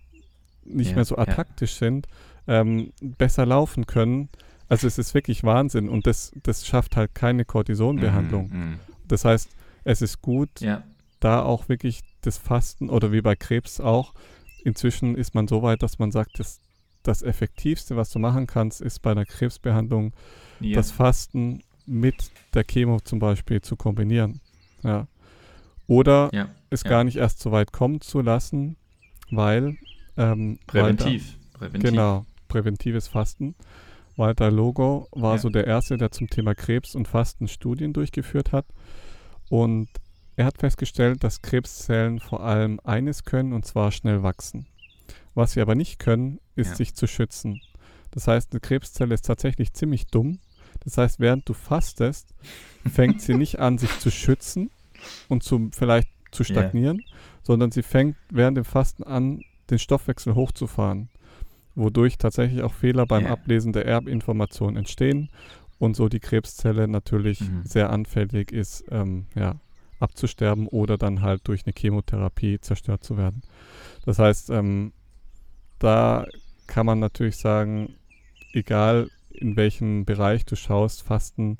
nicht Ja, mehr so ja. ataktisch sind, ähm, besser laufen können. Also es ist wirklich Wahnsinn und das, das schafft halt keine Cortisonbehandlung. Mm, mm. Das heißt, es ist gut, Ja, da auch wirklich das Fasten oder wie bei Krebs auch. Inzwischen ist man so weit, dass man sagt, das, das Effektivste, was du machen kannst, ist bei einer Krebsbehandlung ja. das Fasten mit der Chemo zum Beispiel zu kombinieren. Ja. Oder ja. es ja. gar nicht erst so weit kommen zu lassen, weil ähm, Präventiv. Walter, Präventiv. genau, präventives Fasten. Walter Logo war Ja. so der Erste, der zum Thema Krebs und Fasten Studien durchgeführt hat. Und er hat festgestellt, dass Krebszellen vor allem eines können, und zwar schnell wachsen. Was sie aber nicht können, ist sich zu schützen. Das heißt, eine Krebszelle ist tatsächlich ziemlich dumm. Das heißt, während du fastest, fängt sie nicht an, sich zu schützen und zu, vielleicht zu stagnieren, sondern sie fängt während dem Fasten an, den Stoffwechsel hochzufahren, wodurch tatsächlich auch Fehler beim Ja. Ablesen der Erbinformation entstehen und so die Krebszelle natürlich Mhm. sehr anfällig ist, ähm, ja, abzusterben oder dann halt durch eine Chemotherapie zerstört zu werden. Das heißt, ähm, da kann man natürlich sagen, egal in welchem Bereich du schaust, Fasten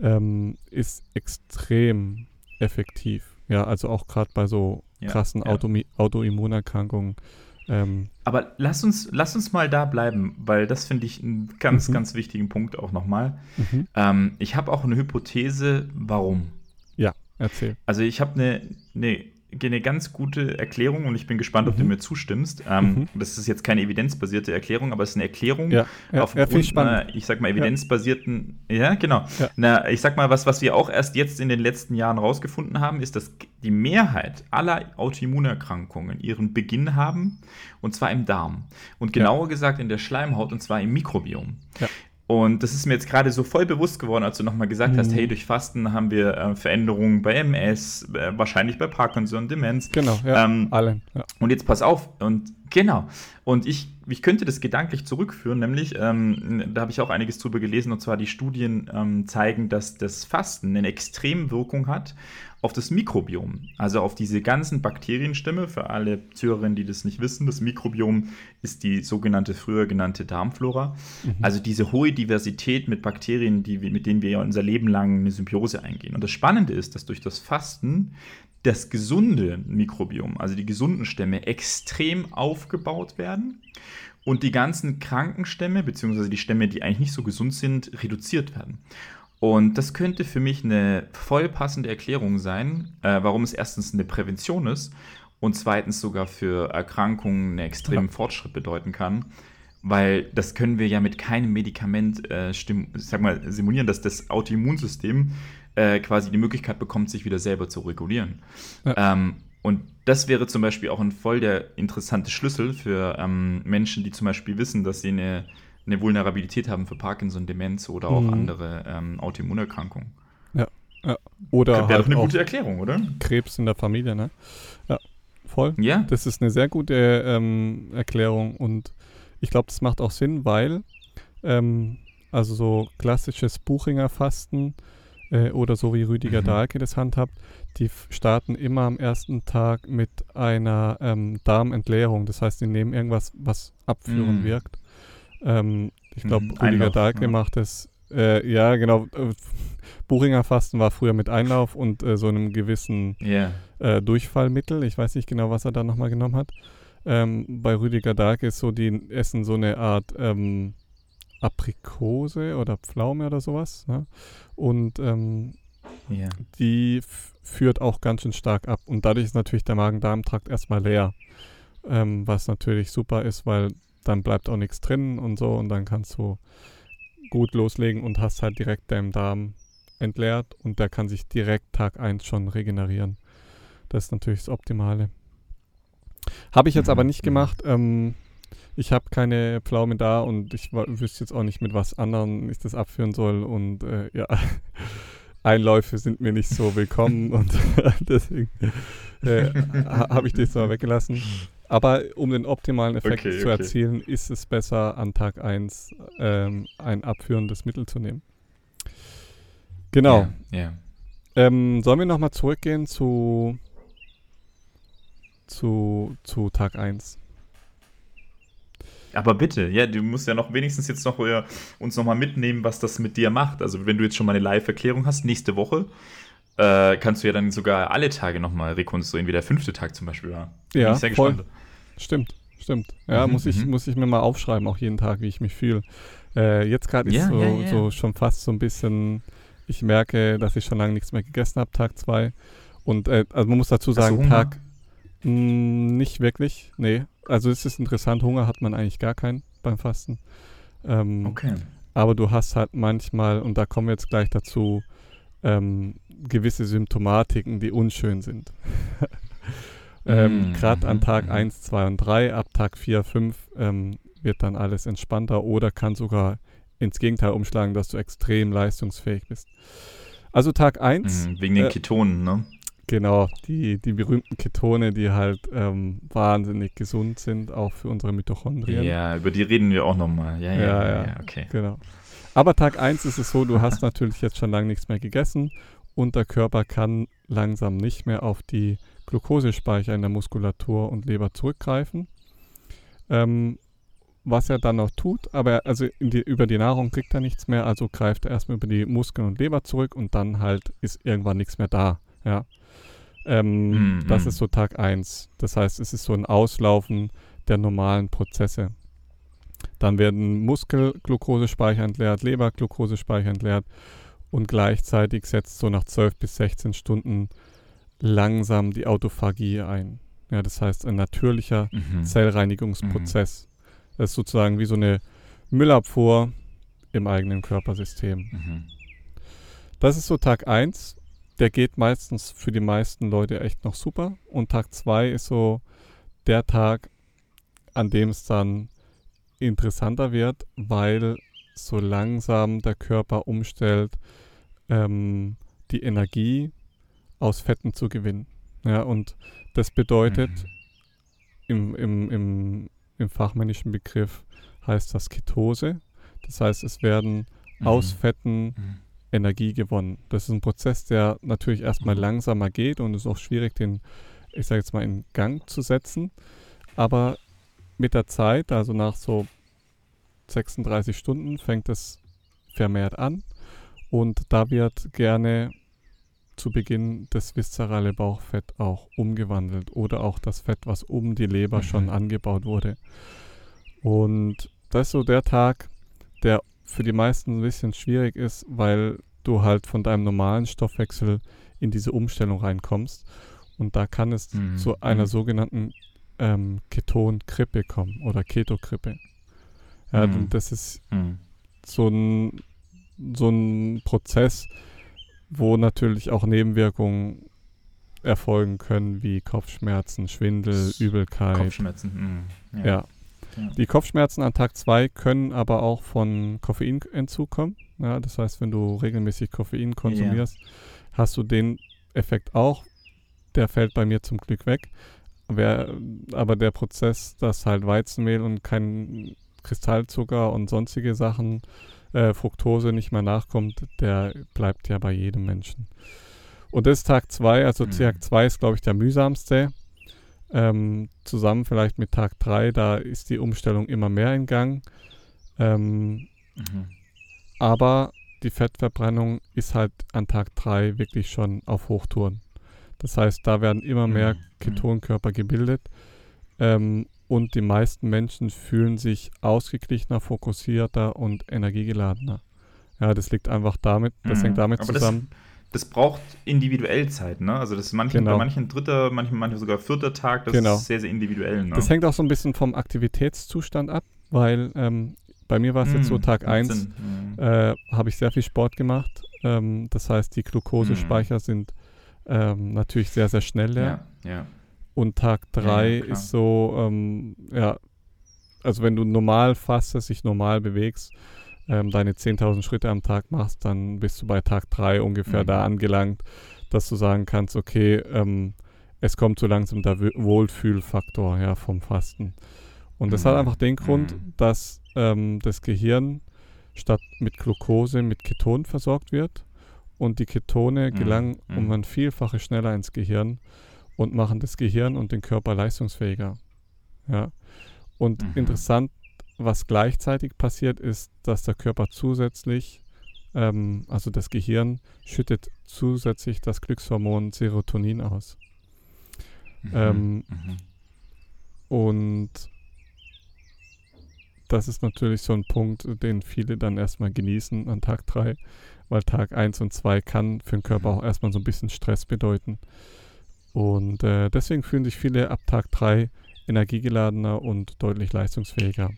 ähm, ist extrem effektiv. Ja, also auch gerade bei so Ja, krassen ja. Automi- Autoimmunerkrankungen. Ähm, Aber lass uns, lass uns mal da bleiben, weil das finde ich einen ganz, Mhm. ganz wichtigen Punkt auch nochmal. mhm. Ähm, ich habe auch eine Hypothese, warum. Erzähl. Also ich habe eine, eine, eine ganz gute Erklärung und ich bin gespannt, ob du Mhm. mir zustimmst. Ähm, Mhm. Das ist jetzt keine evidenzbasierte Erklärung, aber es ist eine Erklärung Ja, ja, aufgrund ja einer, ich sag mal, evidenzbasierten, ja, genau. Ja. Na, ich sag mal, was, was wir auch erst jetzt in den letzten Jahren rausgefunden haben, ist, dass die Mehrheit aller Autoimmunerkrankungen ihren Beginn haben, und zwar im Darm. Und Ja. genauer gesagt in der Schleimhaut, und zwar im Mikrobiom. Und das ist mir jetzt gerade so voll bewusst geworden, als du nochmal gesagt hast, Mhm. hey, durch Fasten haben wir äh, Veränderungen bei MS, äh, wahrscheinlich bei Parkinson, Demenz. Genau, ja, Ähm, allen. Ja. und jetzt pass auf, und genau. Und ich, ich könnte das gedanklich zurückführen, nämlich, ähm, da habe ich auch einiges drüber gelesen, und zwar die Studien ähm, zeigen, dass das Fasten eine extreme Wirkung hat auf das Mikrobiom, also auf diese ganzen Bakterienstämme. Für alle Zuhörerinnen, die das nicht wissen, das Mikrobiom ist die sogenannte früher genannte Darmflora. Mhm. Also diese hohe Diversität mit Bakterien, die, mit denen wir ja unser Leben lang eine Symbiose eingehen. Und das Spannende ist, dass durch das Fasten das gesunde Mikrobiom, also die gesunden Stämme, extrem aufgebaut werden und die ganzen kranken Stämme, beziehungsweise die Stämme, die eigentlich nicht so gesund sind, reduziert werden. Und das könnte für mich eine voll passende Erklärung sein, äh, warum es erstens eine Prävention ist und zweitens sogar für Erkrankungen einen extremen Fortschritt bedeuten kann. Weil das können wir ja mit keinem Medikament äh, sag mal, simulieren, dass das Autoimmunsystem äh, quasi die Möglichkeit bekommt, sich wieder selber zu regulieren. Ähm, und das wäre zum Beispiel auch ein voll der interessante Schlüssel für ähm, Menschen, die zum Beispiel wissen, dass sie eine, eine Vulnerabilität haben für Parkinson, Demenz oder auch Mhm. andere ähm, Autoimmunerkrankungen. Oder Wäre doch halt eine auch gute Erklärung, oder? Krebs in der Familie, ne? Ja, voll. Ja. Das ist eine sehr gute ähm, Erklärung und ich glaube, das macht auch Sinn, weil ähm, also so klassisches Buchinger Fasten äh, oder so wie Rüdiger Mhm. Dahlke das handhabt, die starten immer am ersten Tag mit einer ähm, Darmentleerung. Das heißt, die nehmen irgendwas, was abführend Mhm. wirkt. Ähm, ich glaube, Mhm, Rüdiger Einlauf, Dahlke ja. macht das, äh, ja genau, äh, Buchinger Fasten war früher mit Einlauf und äh, so einem gewissen Ja. äh, Durchfallmittel. Ich weiß nicht genau, was er da nochmal genommen hat. Ähm, bei Rüdiger Dahlke ist so, die essen so eine Art ähm, Aprikose oder Pflaume oder sowas. Ne? Und ähm, Ja. die führt auch ganz schön stark ab. Und dadurch ist natürlich der Magen-Darm-Trakt erstmal leer. Ähm, was natürlich super ist, weil dann bleibt auch nichts drin und so und dann kannst du gut loslegen und hast halt direkt deinen Darm entleert und der kann sich direkt Tag 1 schon regenerieren. Das ist natürlich das Optimale. Habe ich jetzt Mhm, aber nicht gemacht. Ähm, ich habe keine Pflaume da und ich wüsste jetzt auch nicht, mit was anderem ich das abführen soll. Und äh, ja, Einläufe sind mir nicht so willkommen und deswegen äh, ha- habe ich das mal weggelassen. Aber um den optimalen Effekt Okay, zu okay. erzielen, ist es besser, an Tag 1 ähm, ein abführendes Mittel zu nehmen. Genau. Ja. ja. Ähm, sollen wir nochmal zurückgehen zu, zu, zu Tag 1? Aber bitte, ja, du musst ja noch wenigstens jetzt noch äh, uns noch mal mitnehmen, was das mit dir macht. Also wenn du jetzt schon mal eine Live-Erklärung hast, nächste Woche, äh, kannst du ja dann sogar alle Tage noch mal rekonstruieren, wie der fünfte Tag zum Beispiel war. Bin Ja, ich sehr voll. gespannt. Stimmt, stimmt. Ja, Mhm, muss, ich, mhm. muss ich mir mal aufschreiben, auch jeden Tag, wie ich mich fühle. Äh, jetzt gerade ist Ja, so, ja, ja. so schon fast so ein bisschen, ich merke, dass ich schon lange nichts mehr gegessen habe, Tag 2. Und äh, also man muss dazu sagen? Tag mh, nicht wirklich, nee. Also es ist interessant, Hunger hat man eigentlich gar keinen beim Fasten. Ähm, Okay. aber du hast halt manchmal, und da kommen wir jetzt gleich dazu, ähm, gewisse Symptomatiken, die unschön sind. ähm, Mm, Gerade an mhm, Tag mhm. 1, 2 und 3, ab Tag 4, 5 ähm, wird dann alles entspannter oder kann sogar ins Gegenteil umschlagen, dass du extrem leistungsfähig bist. Also Tag 1, Mhm, wegen den äh, Ketonen, ne? Genau, die, die berühmten Ketone, die halt ähm, wahnsinnig gesund sind, auch für unsere Mitochondrien. Ja, über die reden wir auch noch mal. Ja, ja, Ja, ja, ja. okay. Genau. Aber Tag 1 ist es so, du hast natürlich jetzt schon lange nichts mehr gegessen und der Körper kann langsam nicht mehr auf die Glukosespeicher in der Muskulatur und Leber zurückgreifen. Ähm, was er dann noch tut, aber er- also die, über die Nahrung kriegt er nichts mehr, also greift er erstmal über die Muskeln und Leber zurück und dann halt ist irgendwann nichts mehr da. Ja. Ähm, Mm, das mm. ist so Tag 1. Das heißt, es ist so ein Auslaufen der normalen Prozesse. Dann werden Muskelglukosespeicher entleert, Leberglukosespeicher entleert und gleichzeitig setzt so nach 12 bis 16 Stunden langsam die Autophagie ein. Ja, das heißt ein natürlicher Mhm. Zellreinigungsprozess. Das ist sozusagen wie so eine Müllabfuhr im eigenen Körpersystem. Mhm. Das ist so Tag 1. Der geht meistens für die meisten Leute echt noch super. Und Tag 2 ist so der Tag, an dem es dann interessanter wird, weil so langsam der Körper umstellt, ähm, die Energie aus Fetten zu gewinnen. Ja, und das bedeutet, Mhm. im, im, im, im fachmännischen Begriff heißt das Ketose. Das heißt, es werden aus Mhm. Fetten Mhm. Energie gewonnen. Das ist ein Prozess, der natürlich erstmal Mhm. langsamer geht und es ist auch schwierig, den, ich sage jetzt mal, in Gang zu setzen. Aber mit der Zeit, also nach so 36 Stunden, fängt es vermehrt an und da wird gerne zu Beginn das viszerale Bauchfett auch umgewandelt oder auch das Fett, was um die Leber Mhm. schon angebaut wurde. Und das ist so der Tag, der für die meisten ein bisschen schwierig ist, weil du halt von deinem normalen Stoffwechsel in diese Umstellung reinkommst. Und da kann es Mhm. zu einer Mhm. sogenannten ähm, Keton-Krippe kommen oder Ketokrippe. Ja, Mhm. das ist Mhm. so ein, so ein Prozess, wo natürlich auch Nebenwirkungen erfolgen können, wie Kopfschmerzen, Schwindel, Übelkeit. Kopfschmerzen. Mhm. Ja. Ja. Die Kopfschmerzen an Tag 2 können aber auch von Koffeinentzug kommen. Ja, das heißt, wenn du regelmäßig Koffein konsumierst, hast du den Effekt auch. Der fällt bei mir zum Glück weg. Wer, aber der Prozess, dass halt Weizenmehl und kein Kristallzucker und sonstige Sachen äh, Fructose nicht mehr nachkommt, der bleibt ja bei jedem Menschen. Und das ist Tag 2, also Mhm. Tag 2 ist, glaube ich, der mühsamste. Ähm, zusammen vielleicht mit Tag 3, da ist die Umstellung immer mehr in Gang. Ähm, Mhm. aber die Fettverbrennung ist halt an Tag 3 wirklich schon auf Hochtouren. Das heißt, da werden immer mehr Mhm. Ketonkörper gebildet. Ähm, und die meisten Menschen fühlen sich ausgeglichener, fokussierter und energiegeladener. Ja, das liegt einfach damit, das Mhm. hängt damit Aber zusammen. Das braucht individuell Zeit, ne? Also das ist manchen, Genau. bei manchen dritter, manchen, manchen sogar vierter Tag, das Genau. ist sehr, sehr individuell, ne? Das hängt auch so ein bisschen vom Aktivitätszustand ab, weil ähm, bei mir war es jetzt so Mhm, Tag macht 1, Sinn. Mhm. äh, habe ich sehr viel Sport gemacht. Ähm, das heißt, die Glukosespeicher sind ähm, natürlich sehr, sehr schnell leer. Ja, ja. Und Tag 3 ja, ist so, ähm, ja, also wenn du normal fastest, dich normal bewegst, ähm, deine 10.000 Schritte am Tag machst, dann bist du bei Tag 3 ungefähr Mhm. da angelangt, dass du sagen kannst, okay, ähm, es kommt so langsam der Wo- Wohlfühlfaktor ja, vom Fasten. Und das hat Mhm. einfach den Grund, Mhm. dass ähm, das Gehirn statt mit Glucose mit Keton versorgt wird und die Ketone Mhm. gelangen Mhm. um ein Vielfaches schneller ins Gehirn und machen das Gehirn und den Körper leistungsfähiger. Ja. Und Mhm. interessant, was gleichzeitig passiert, ist, dass der Körper zusätzlich, ähm, also das Gehirn, schüttet zusätzlich das Glückshormon Serotonin aus. Mhm. Ähm, Mhm. Und das ist natürlich so ein Punkt, den viele dann erstmal genießen an Tag 3, weil Tag 1 und 2 kann für den Körper Mhm. auch erstmal so ein bisschen Stress bedeuten. Und äh, deswegen fühlen sich viele ab Tag 3 energiegeladener und deutlich leistungsfähiger.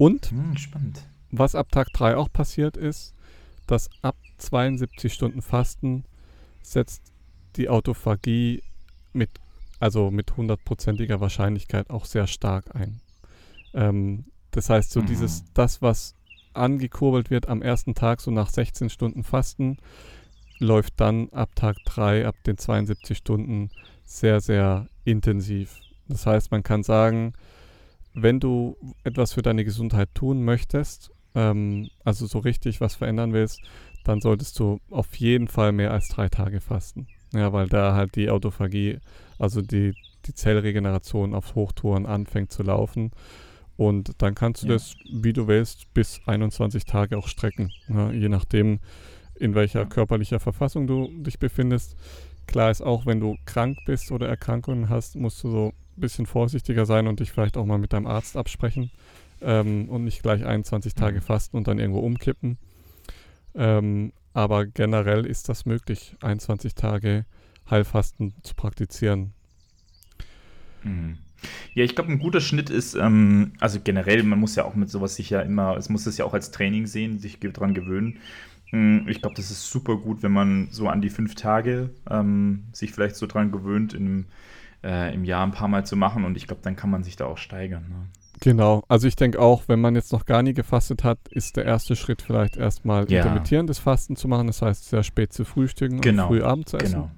Und Hm, was ab Tag 3 auch passiert ist, dass ab 72 Stunden Fasten setzt die Autophagie mit, also mit hundertprozentiger Wahrscheinlichkeit auch sehr stark ein. Ähm, das heißt, so Mhm. dieses, das, was angekurbelt wird am ersten Tag, so nach 16 Stunden Fasten, läuft dann ab Tag 3, ab den 72 Stunden sehr, sehr intensiv. Das heißt, man kann sagen, wenn du etwas für deine Gesundheit tun möchtest, ähm, also so richtig was verändern willst, dann solltest du auf jeden Fall mehr als drei Tage fasten. Ja, weil da halt die Autophagie, also die, die Zellregeneration auf Hochtouren anfängt zu laufen. Und dann kannst du Ja. das, wie du willst, bis 21 Tage auch strecken. Ja, je nachdem, in welcher Ja. körperlicher Verfassung du dich befindest. Klar ist auch, wenn du krank bist oder Erkrankungen hast, musst du so ein bisschen vorsichtiger sein und dich vielleicht auch mal mit deinem Arzt absprechen ähm, und nicht gleich 21 Tage Mhm. fasten und dann irgendwo umkippen. Ähm, aber generell ist das möglich, 21 Tage Heilfasten zu praktizieren. Mhm. Ja, ich glaube, ein guter Schnitt ist, ähm, also generell, man muss ja auch mit sowas sich ja immer, es muss es ja auch als Training sehen, sich dran gewöhnen. Mm, Ich glaube, das ist super gut, wenn man so an die fünf Tage ähm, sich vielleicht so dran gewöhnt, im, äh, im Jahr ein paar Mal zu machen und ich glaube, dann kann man sich da auch steigern. Ne? Genau, also ich denke auch, wenn man jetzt noch gar nie gefastet hat, ist der erste Schritt vielleicht erstmal Ja. intermittierendes Fasten zu machen, das heißt sehr spät zu frühstücken Genau, und früh Abend zu essen. Genau.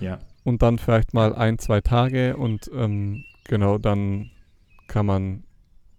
Ja. Und dann vielleicht mal ein, zwei Tage und ähm, genau, dann kann man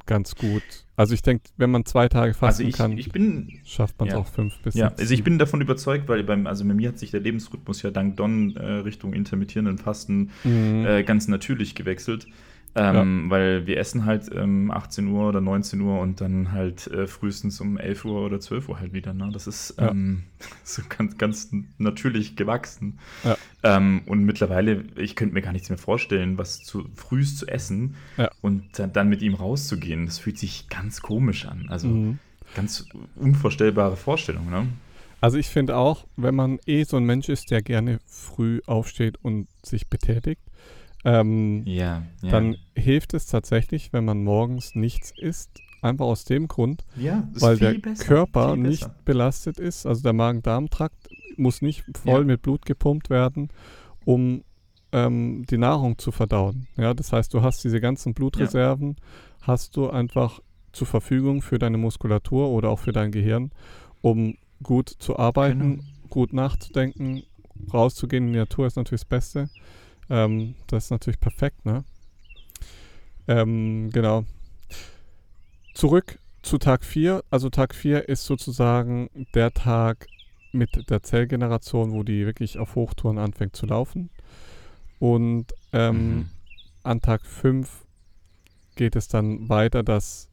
ganz gut, also ich denke, wenn man zwei Tage Also fasten ich, kann, ich bin, schafft man es ja. auch fünf bis Ja, sechs, also ich bin davon überzeugt, weil beim, also bei mir hat sich der Lebensrhythmus ja dank Don äh, Richtung intermittierenden Fasten Mhm. äh, ganz natürlich gewechselt. Ähm, Weil wir essen halt ähm, 18 Uhr oder 19 Uhr und dann halt äh, frühestens um 11 Uhr oder 12 Uhr halt wieder. Ne? Das ist Ja. ähm, so ganz, ganz natürlich gewachsen. Ja. Ähm, und mittlerweile, ich könnte mir gar nichts mehr vorstellen, was zu frühst zu essen Ja. und dann, dann mit ihm rauszugehen. Das fühlt sich ganz komisch an. Also Mhm. ganz unvorstellbare Vorstellung. Ne? Also ich finde auch, wenn man eh so ein Mensch ist, der gerne früh aufsteht und sich betätigt, ähm, Ja, ja. dann hilft es tatsächlich, wenn man morgens nichts isst. Einfach aus dem Grund, ja, weil der besser, Körper nicht belastet ist. Also der Magen-Darm-Trakt muss nicht voll Ja. mit Blut gepumpt werden, um ähm, die Nahrung zu verdauen. Ja, das heißt, du hast diese ganzen Blutreserven, hast du einfach zur Verfügung für deine Muskulatur oder auch für dein Gehirn, um gut zu arbeiten, Genau. gut nachzudenken, rauszugehen in die Natur ist natürlich das Beste. Ähm, das ist natürlich perfekt, ne? Ähm, genau. Zurück zu Tag 4, also Tag 4 ist sozusagen der Tag mit der Zellgeneration, wo die wirklich auf Hochtouren anfängt zu laufen. Und ähm, Mhm. an Tag 5 geht es dann weiter, dass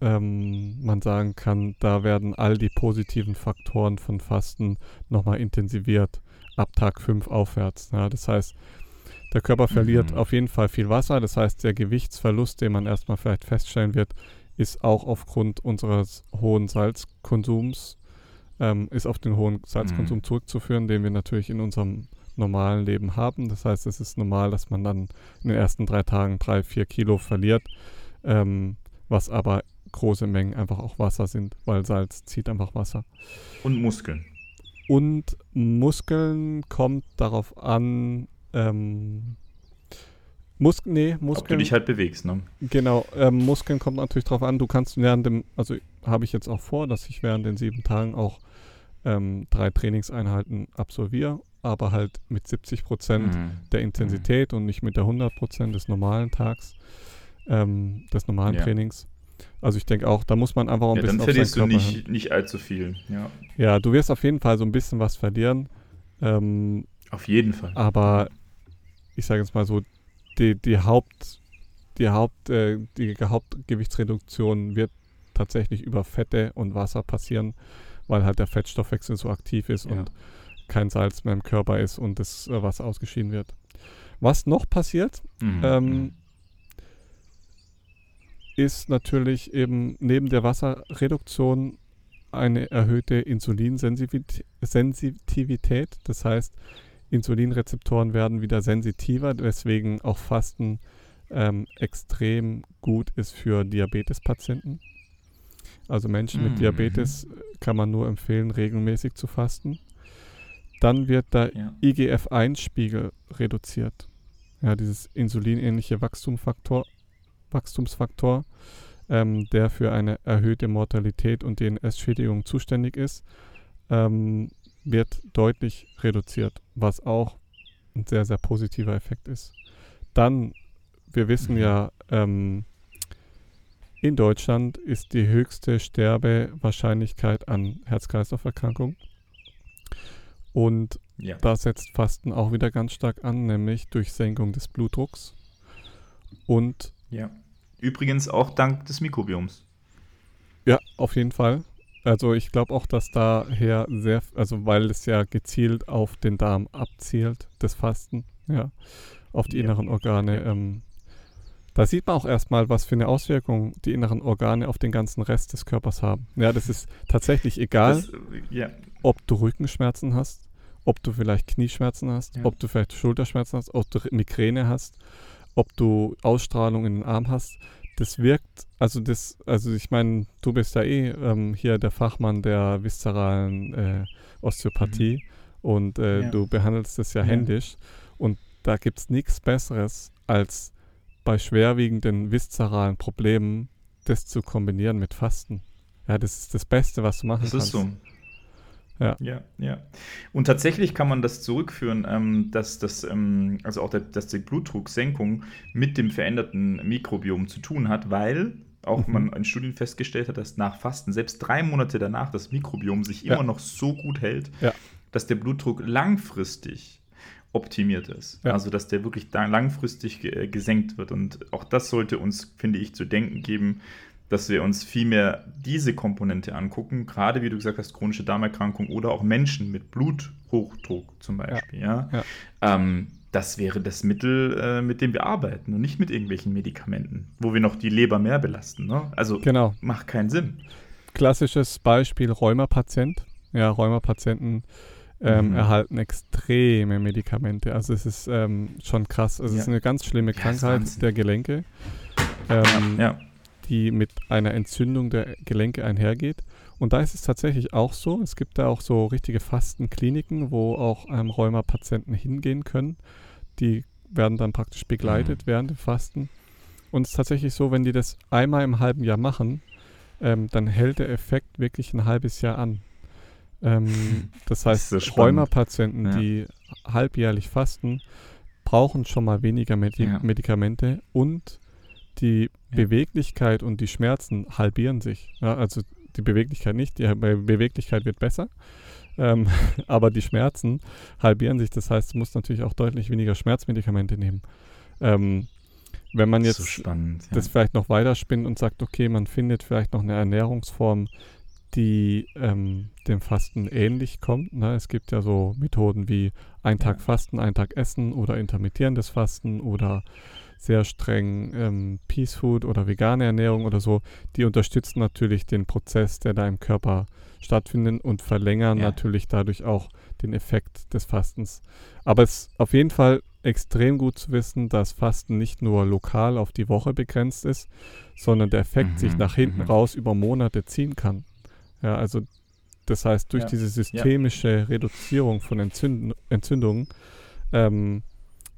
ähm, man sagen kann, da werden all die positiven Faktoren von Fasten nochmal intensiviert ab Tag 5 aufwärts. Ja, das heißt, der Körper verliert Mhm. auf jeden Fall viel Wasser. Das heißt, der Gewichtsverlust, den man erstmal vielleicht feststellen wird, ist auch aufgrund unseres hohen Salzkonsums, ähm, ist auf den hohen Salzkonsum Mhm. zurückzuführen, den wir natürlich in unserem normalen Leben haben. Das heißt, es ist normal, dass man dann in den ersten drei Tagen drei, vier Kilo verliert, ähm, was aber große Mengen einfach auch Wasser sind, weil Salz zieht einfach Wasser. Und Muskeln. Und Muskeln kommt darauf an, ähm, Mus nee, Ob du Muskeln, dich halt bewegst, ne? genau, ähm, Muskeln kommt natürlich darauf an, du kannst während dem, also habe ich jetzt auch vor, dass ich während den sieben Tagen auch ähm, drei Trainingseinheiten absolviere, aber halt mit 70 Prozent Mhm. der Intensität und nicht mit der 100% des normalen Tags, ähm, des normalen Ja. Trainings. Also ich denke auch, da muss man einfach ein Ja, dann bisschen auf seinen verlierst du nicht, nicht allzu viel. Ja, Ja, du wirst auf jeden Fall so ein bisschen was verlieren, ähm, auf jeden Fall. aber ich sage jetzt mal so, die, die Haupt, die Haupt, äh, die Hauptgewichtsreduktion wird tatsächlich über Fette und Wasser passieren, weil halt der Fettstoffwechsel so aktiv ist Ja. und kein Salz mehr im Körper ist und das äh, Wasser ausgeschieden wird. Was noch passiert, Mhm. ähm, ist natürlich eben neben der Wasserreduktion eine erhöhte Insulinsensitivität. Das heißt, Insulinrezeptoren werden wieder sensitiver, weswegen auch Fasten ähm, extrem gut ist für Diabetespatienten. Also Menschen mit Mhm. Diabetes kann man nur empfehlen, regelmäßig zu fasten. Dann wird der ja. IGF-1-Spiegel reduziert. Ja, dieses insulinähnliche Wachstumfaktor, Wachstumsfaktor, ähm, der für eine erhöhte Mortalität und DNS-Schädigung zuständig ist, ähm, wird deutlich reduziert, was auch ein sehr, sehr positiver Effekt ist. Dann, wir wissen Mhm. ja, ähm, in Deutschland ist die höchste Sterbewahrscheinlichkeit an Herz-Kreislauf-Erkrankungen. Und ja. da setzt Fasten auch wieder ganz stark an, nämlich durch Senkung des Blutdrucks. Und ja. Übrigens auch dank des Mikrobioms. ja, auf jeden Fall. Also ich glaube auch, dass daher sehr, also weil es ja gezielt auf den Darm abzielt, das Fasten, ja, auf die Ja. inneren Organe. Ähm, da sieht man auch erstmal, was für eine Auswirkung die inneren Organe auf den ganzen Rest des Körpers haben. Ja, das ist tatsächlich egal. Das, äh, ja. ob du Rückenschmerzen hast, ob du vielleicht Knieschmerzen hast, Ja. ob du vielleicht Schulterschmerzen hast, ob du Migräne hast, ob du Ausstrahlung in den Arm hast. Das wirkt, also das, also ich meine, du bist ja eh ähm, hier der Fachmann der viszeralen äh, Osteopathie und äh, Mhm. Ja. du behandelst das ja, Ja. händisch und da gibt es nichts Besseres, als bei schwerwiegenden viszeralen Problemen das zu kombinieren mit Fasten. Ja, das ist das Beste, was du machen Das kannst. ist so. Ja. ja, ja. Und tatsächlich kann man das zurückführen, ähm, dass das, ähm, also auch der, dass die Blutdrucksenkung mit dem veränderten Mikrobiom zu tun hat, weil auch Mhm. man in Studien festgestellt hat, dass nach Fasten selbst drei Monate danach das Mikrobiom sich Ja. immer noch so gut hält, Ja. dass der Blutdruck langfristig optimiert ist. Ja. Also dass der wirklich da langfristig äh, gesenkt wird. Und auch das sollte uns, finde ich, zu denken geben, dass wir uns viel mehr diese Komponente angucken, gerade wie du gesagt hast, chronische Darmerkrankung oder auch Menschen mit Bluthochdruck zum Beispiel. Ja. Ja. Ähm, das wäre das Mittel, äh, mit dem wir arbeiten und nicht mit irgendwelchen Medikamenten, wo wir noch die Leber mehr belasten. Ne? Also Genau. macht keinen Sinn. Klassisches Beispiel Rheumapatient. Ja, Rheumapatienten ähm, Mhm. erhalten extreme Medikamente. Also es ist ähm, schon krass. Also Es ist Ja. eine ganz schlimme Ja, Krankheit der Gelenke, ähm, Ja, die mit einer Entzündung der Gelenke einhergeht. Und da ist es tatsächlich auch so. Es gibt da auch so richtige Fastenkliniken, wo auch ähm, Rheumapatienten hingehen können. Die werden dann praktisch begleitet Mhm. während dem Fasten. Und es ist tatsächlich so, wenn die das einmal im halben Jahr machen, ähm, dann hält der Effekt wirklich ein halbes Jahr an. Ähm, das heißt, ist so. Rheumapatienten, Ja. die halbjährlich fasten, brauchen schon mal weniger Medi Ja. Medikamente und die Beweglichkeit und die Schmerzen halbieren sich. Ja, also die Beweglichkeit nicht, die Beweglichkeit wird besser, ähm, aber die Schmerzen halbieren sich. Das heißt, du musst natürlich auch deutlich weniger Schmerzmedikamente nehmen. Ähm, wenn man jetzt so spannend, ja. das vielleicht noch weiterspinnt und sagt, okay, man findet vielleicht noch eine Ernährungsform, die ähm, dem Fasten ähnlich kommt. Ne? Es gibt ja so Methoden wie ein Tag Fasten, ein Tag Essen oder intermittierendes Fasten oder sehr streng ähm, Peace Food oder vegane Ernährung oder so. Die unterstützen natürlich den Prozess, der da im Körper stattfindet und verlängern ja. natürlich dadurch auch den Effekt des Fastens. Aber es ist auf jeden Fall extrem gut zu wissen, dass Fasten nicht nur lokal auf die Woche begrenzt ist, sondern der Effekt mhm, sich nach hinten mhm. raus über Monate ziehen kann. Ja, also das heißt, durch ja. diese systemische ja. Reduzierung von Entzünd Entzündungen ähm,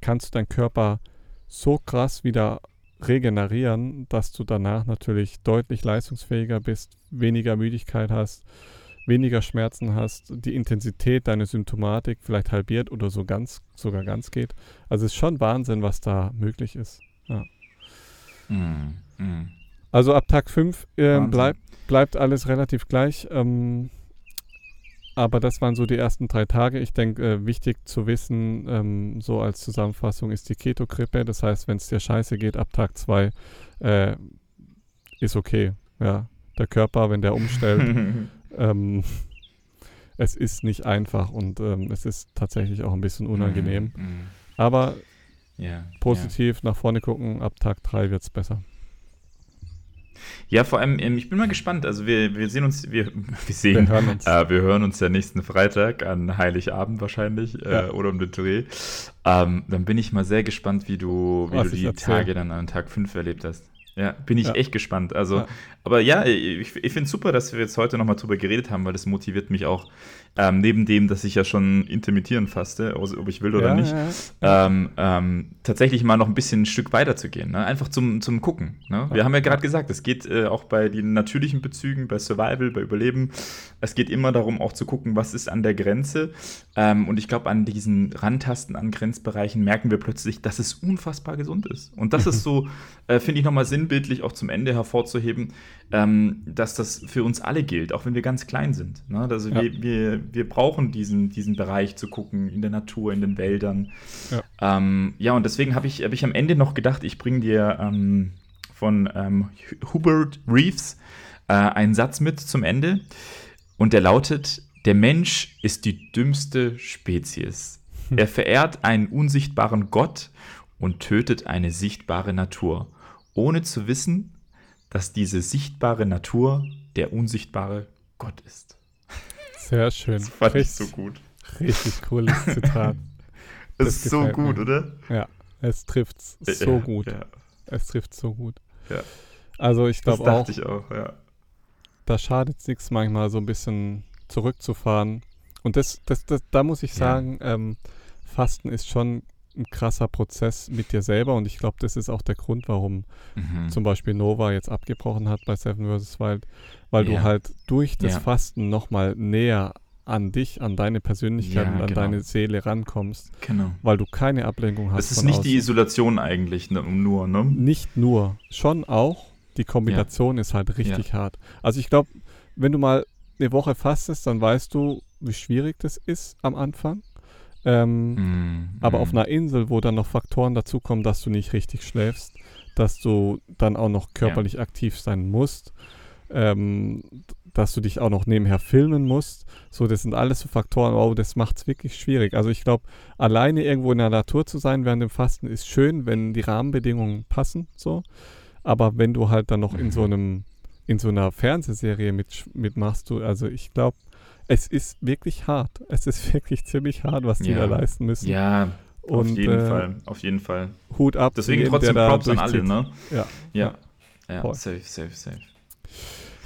kannst du deinen Körper so krass wieder regenerieren, dass du danach natürlich deutlich leistungsfähiger bist, weniger Müdigkeit hast, weniger Schmerzen hast, die Intensität deiner Symptomatik vielleicht halbiert oder so ganz, sogar ganz geht. Also es ist schon Wahnsinn, was da möglich ist. Ja. Mm, mm. Also ab Tag 5 äh, bleibt, bleibt alles relativ gleich. Ähm, aber das waren so die ersten drei Tage. Ich denke, äh, wichtig zu wissen, ähm, so als Zusammenfassung ist die Keto-Grippe. Das heißt, wenn es dir scheiße geht ab Tag 2, äh, ist okay. Ja, der Körper, wenn der umstellt, ähm, es ist nicht einfach und ähm, es ist tatsächlich auch ein bisschen unangenehm. Mm, mm. Aber yeah, positiv yeah. nach vorne gucken, ab Tag 3 wird es besser. Ja, vor allem, ähm, ich bin mal gespannt. Also wir, wir sehen uns, wir, wir sehen, wir hören uns. Äh, wir hören uns ja nächsten Freitag an Heiligabend wahrscheinlich äh, ja. oder um den Dreh. Ähm, dann bin ich mal sehr gespannt, wie du, wie du die Tage dann an Tag 5 erlebt hast. Ja, bin ich ja. echt gespannt. Also, ja. aber ja, ich, ich finde es super, dass wir jetzt heute nochmal drüber geredet haben, weil das motiviert mich auch, ähm, neben dem, dass ich ja schon intermittieren faste, ob ich will oder ja, nicht, ähm, ähm, tatsächlich mal noch ein bisschen ein Stück weiter zu gehen. Ne? Einfach zum, zum Gucken. Ne? Wir haben ja gerade gesagt, es geht äh, auch bei den natürlichen Bezügen, bei Survival, bei Überleben, es geht immer darum, auch zu gucken, was ist an der Grenze. Ähm, und ich glaube, an diesen Randtasten, an Grenzbereichen merken wir plötzlich, dass es unfassbar gesund ist. Und das ist so, äh, finde ich nochmal sinnbildlich auch zum Ende hervorzuheben, ähm, dass das für uns alle gilt, auch wenn wir ganz klein sind. Ne? Also ja. wir, wir, wir brauchen diesen, diesen Bereich zu gucken, in der Natur, in den Wäldern. Ja, ähm, ja und deswegen habe ich, hab ich am Ende noch gedacht, ich bringe dir ähm, von ähm, Hubert Reeves äh, einen Satz mit zum Ende. Und der lautet, der Mensch ist die dümmste Spezies. Hm. Er verehrt einen unsichtbaren Gott und tötet eine sichtbare Natur, ohne zu wissen, dass diese sichtbare Natur der unsichtbare Gott ist. Sehr schön. Das fand richtig, ich so gut. Richtig cooles Zitat. es ist so gut, mir. oder? Ja, es trifft so ja, gut. Ja. Es trifft so gut. Ja. Also ich glaube auch. Das dachte ich auch, ja. Da schadet es nichts, manchmal so ein bisschen zurückzufahren. Und das, das, das da muss ich sagen, ähm, Fasten ist schon ein krasser Prozess mit dir selber und ich glaube, das ist auch der Grund, warum mhm. zum Beispiel Nova jetzt abgebrochen hat bei Seven vs. Wild, weil ja. du halt durch das ja. Fasten nochmal näher an dich, an deine Persönlichkeit ja, und an genau. deine Seele rankommst, genau. weil du keine Ablenkung hast. Es ist nicht außen. die Isolation eigentlich ne, nur, ne? Nicht nur, schon auch. Die Kombination ist halt richtig hart. Also ich glaube, wenn du mal eine Woche fastest, dann weißt du, wie schwierig das ist am Anfang. Ähm, mm, aber mm. auf einer Insel, wo dann noch Faktoren dazukommen, dass du nicht richtig schläfst, dass du dann auch noch körperlich ja. aktiv sein musst, ähm, dass du dich auch noch nebenher filmen musst. So, das sind alles so Faktoren, oh, das macht es wirklich schwierig. Also ich glaube, alleine irgendwo in der Natur zu sein während dem Fasten ist schön, wenn die Rahmenbedingungen passen, so. Aber wenn du halt dann noch in so mhm. einem, in so einer Fernsehserie mit, mitmachst, du, also ich glaube, es ist wirklich hart. Es ist wirklich ziemlich hart, was die ja. da leisten müssen. Ja, und, auf jeden äh, Fall, auf jeden Fall. Hut ab. Deswegen jedem, trotzdem Props an alle, ne? Ja. Ja, ja, ja safe, safe, safe.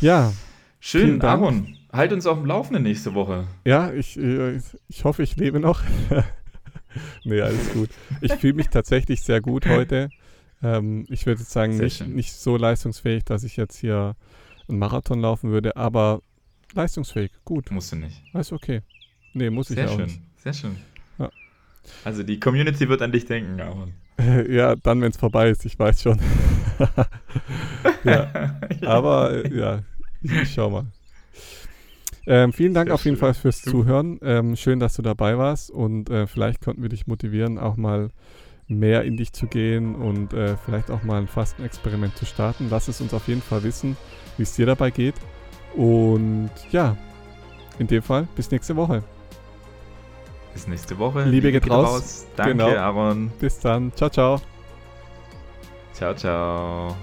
Ja. Schön, Aaron. Halt uns auf dem Laufenden nächste Woche. Ja, ich, äh, ich hoffe, ich lebe noch. nee, alles gut. Ich fühle mich tatsächlich sehr gut heute. Ähm, ich würde sagen, nicht, nicht so leistungsfähig, dass ich jetzt hier einen Marathon laufen würde, aber leistungsfähig, gut. Musst du nicht. Ist okay. Nee, muss sehr ich auch schön, nicht. Sehr schön, ja. Also die Community wird an dich denken, Aaron. ja, dann, wenn es vorbei ist, ich weiß schon. ja, aber äh, ja, ich, schau mal. Ähm, vielen Dank Sehr auf jeden schön. Fall fürs Zuhören. Ähm, schön, dass du dabei warst und äh, vielleicht konnten wir dich motivieren, auch mal mehr in dich zu gehen und äh, vielleicht auch mal ein Fastenexperiment zu starten. Lass es uns auf jeden Fall wissen, wie es dir dabei geht. Und ja, in dem Fall bis nächste Woche. Bis nächste Woche. Liebe geht raus. Danke, Genau. Aaron. Bis dann. Ciao, ciao. Ciao, ciao.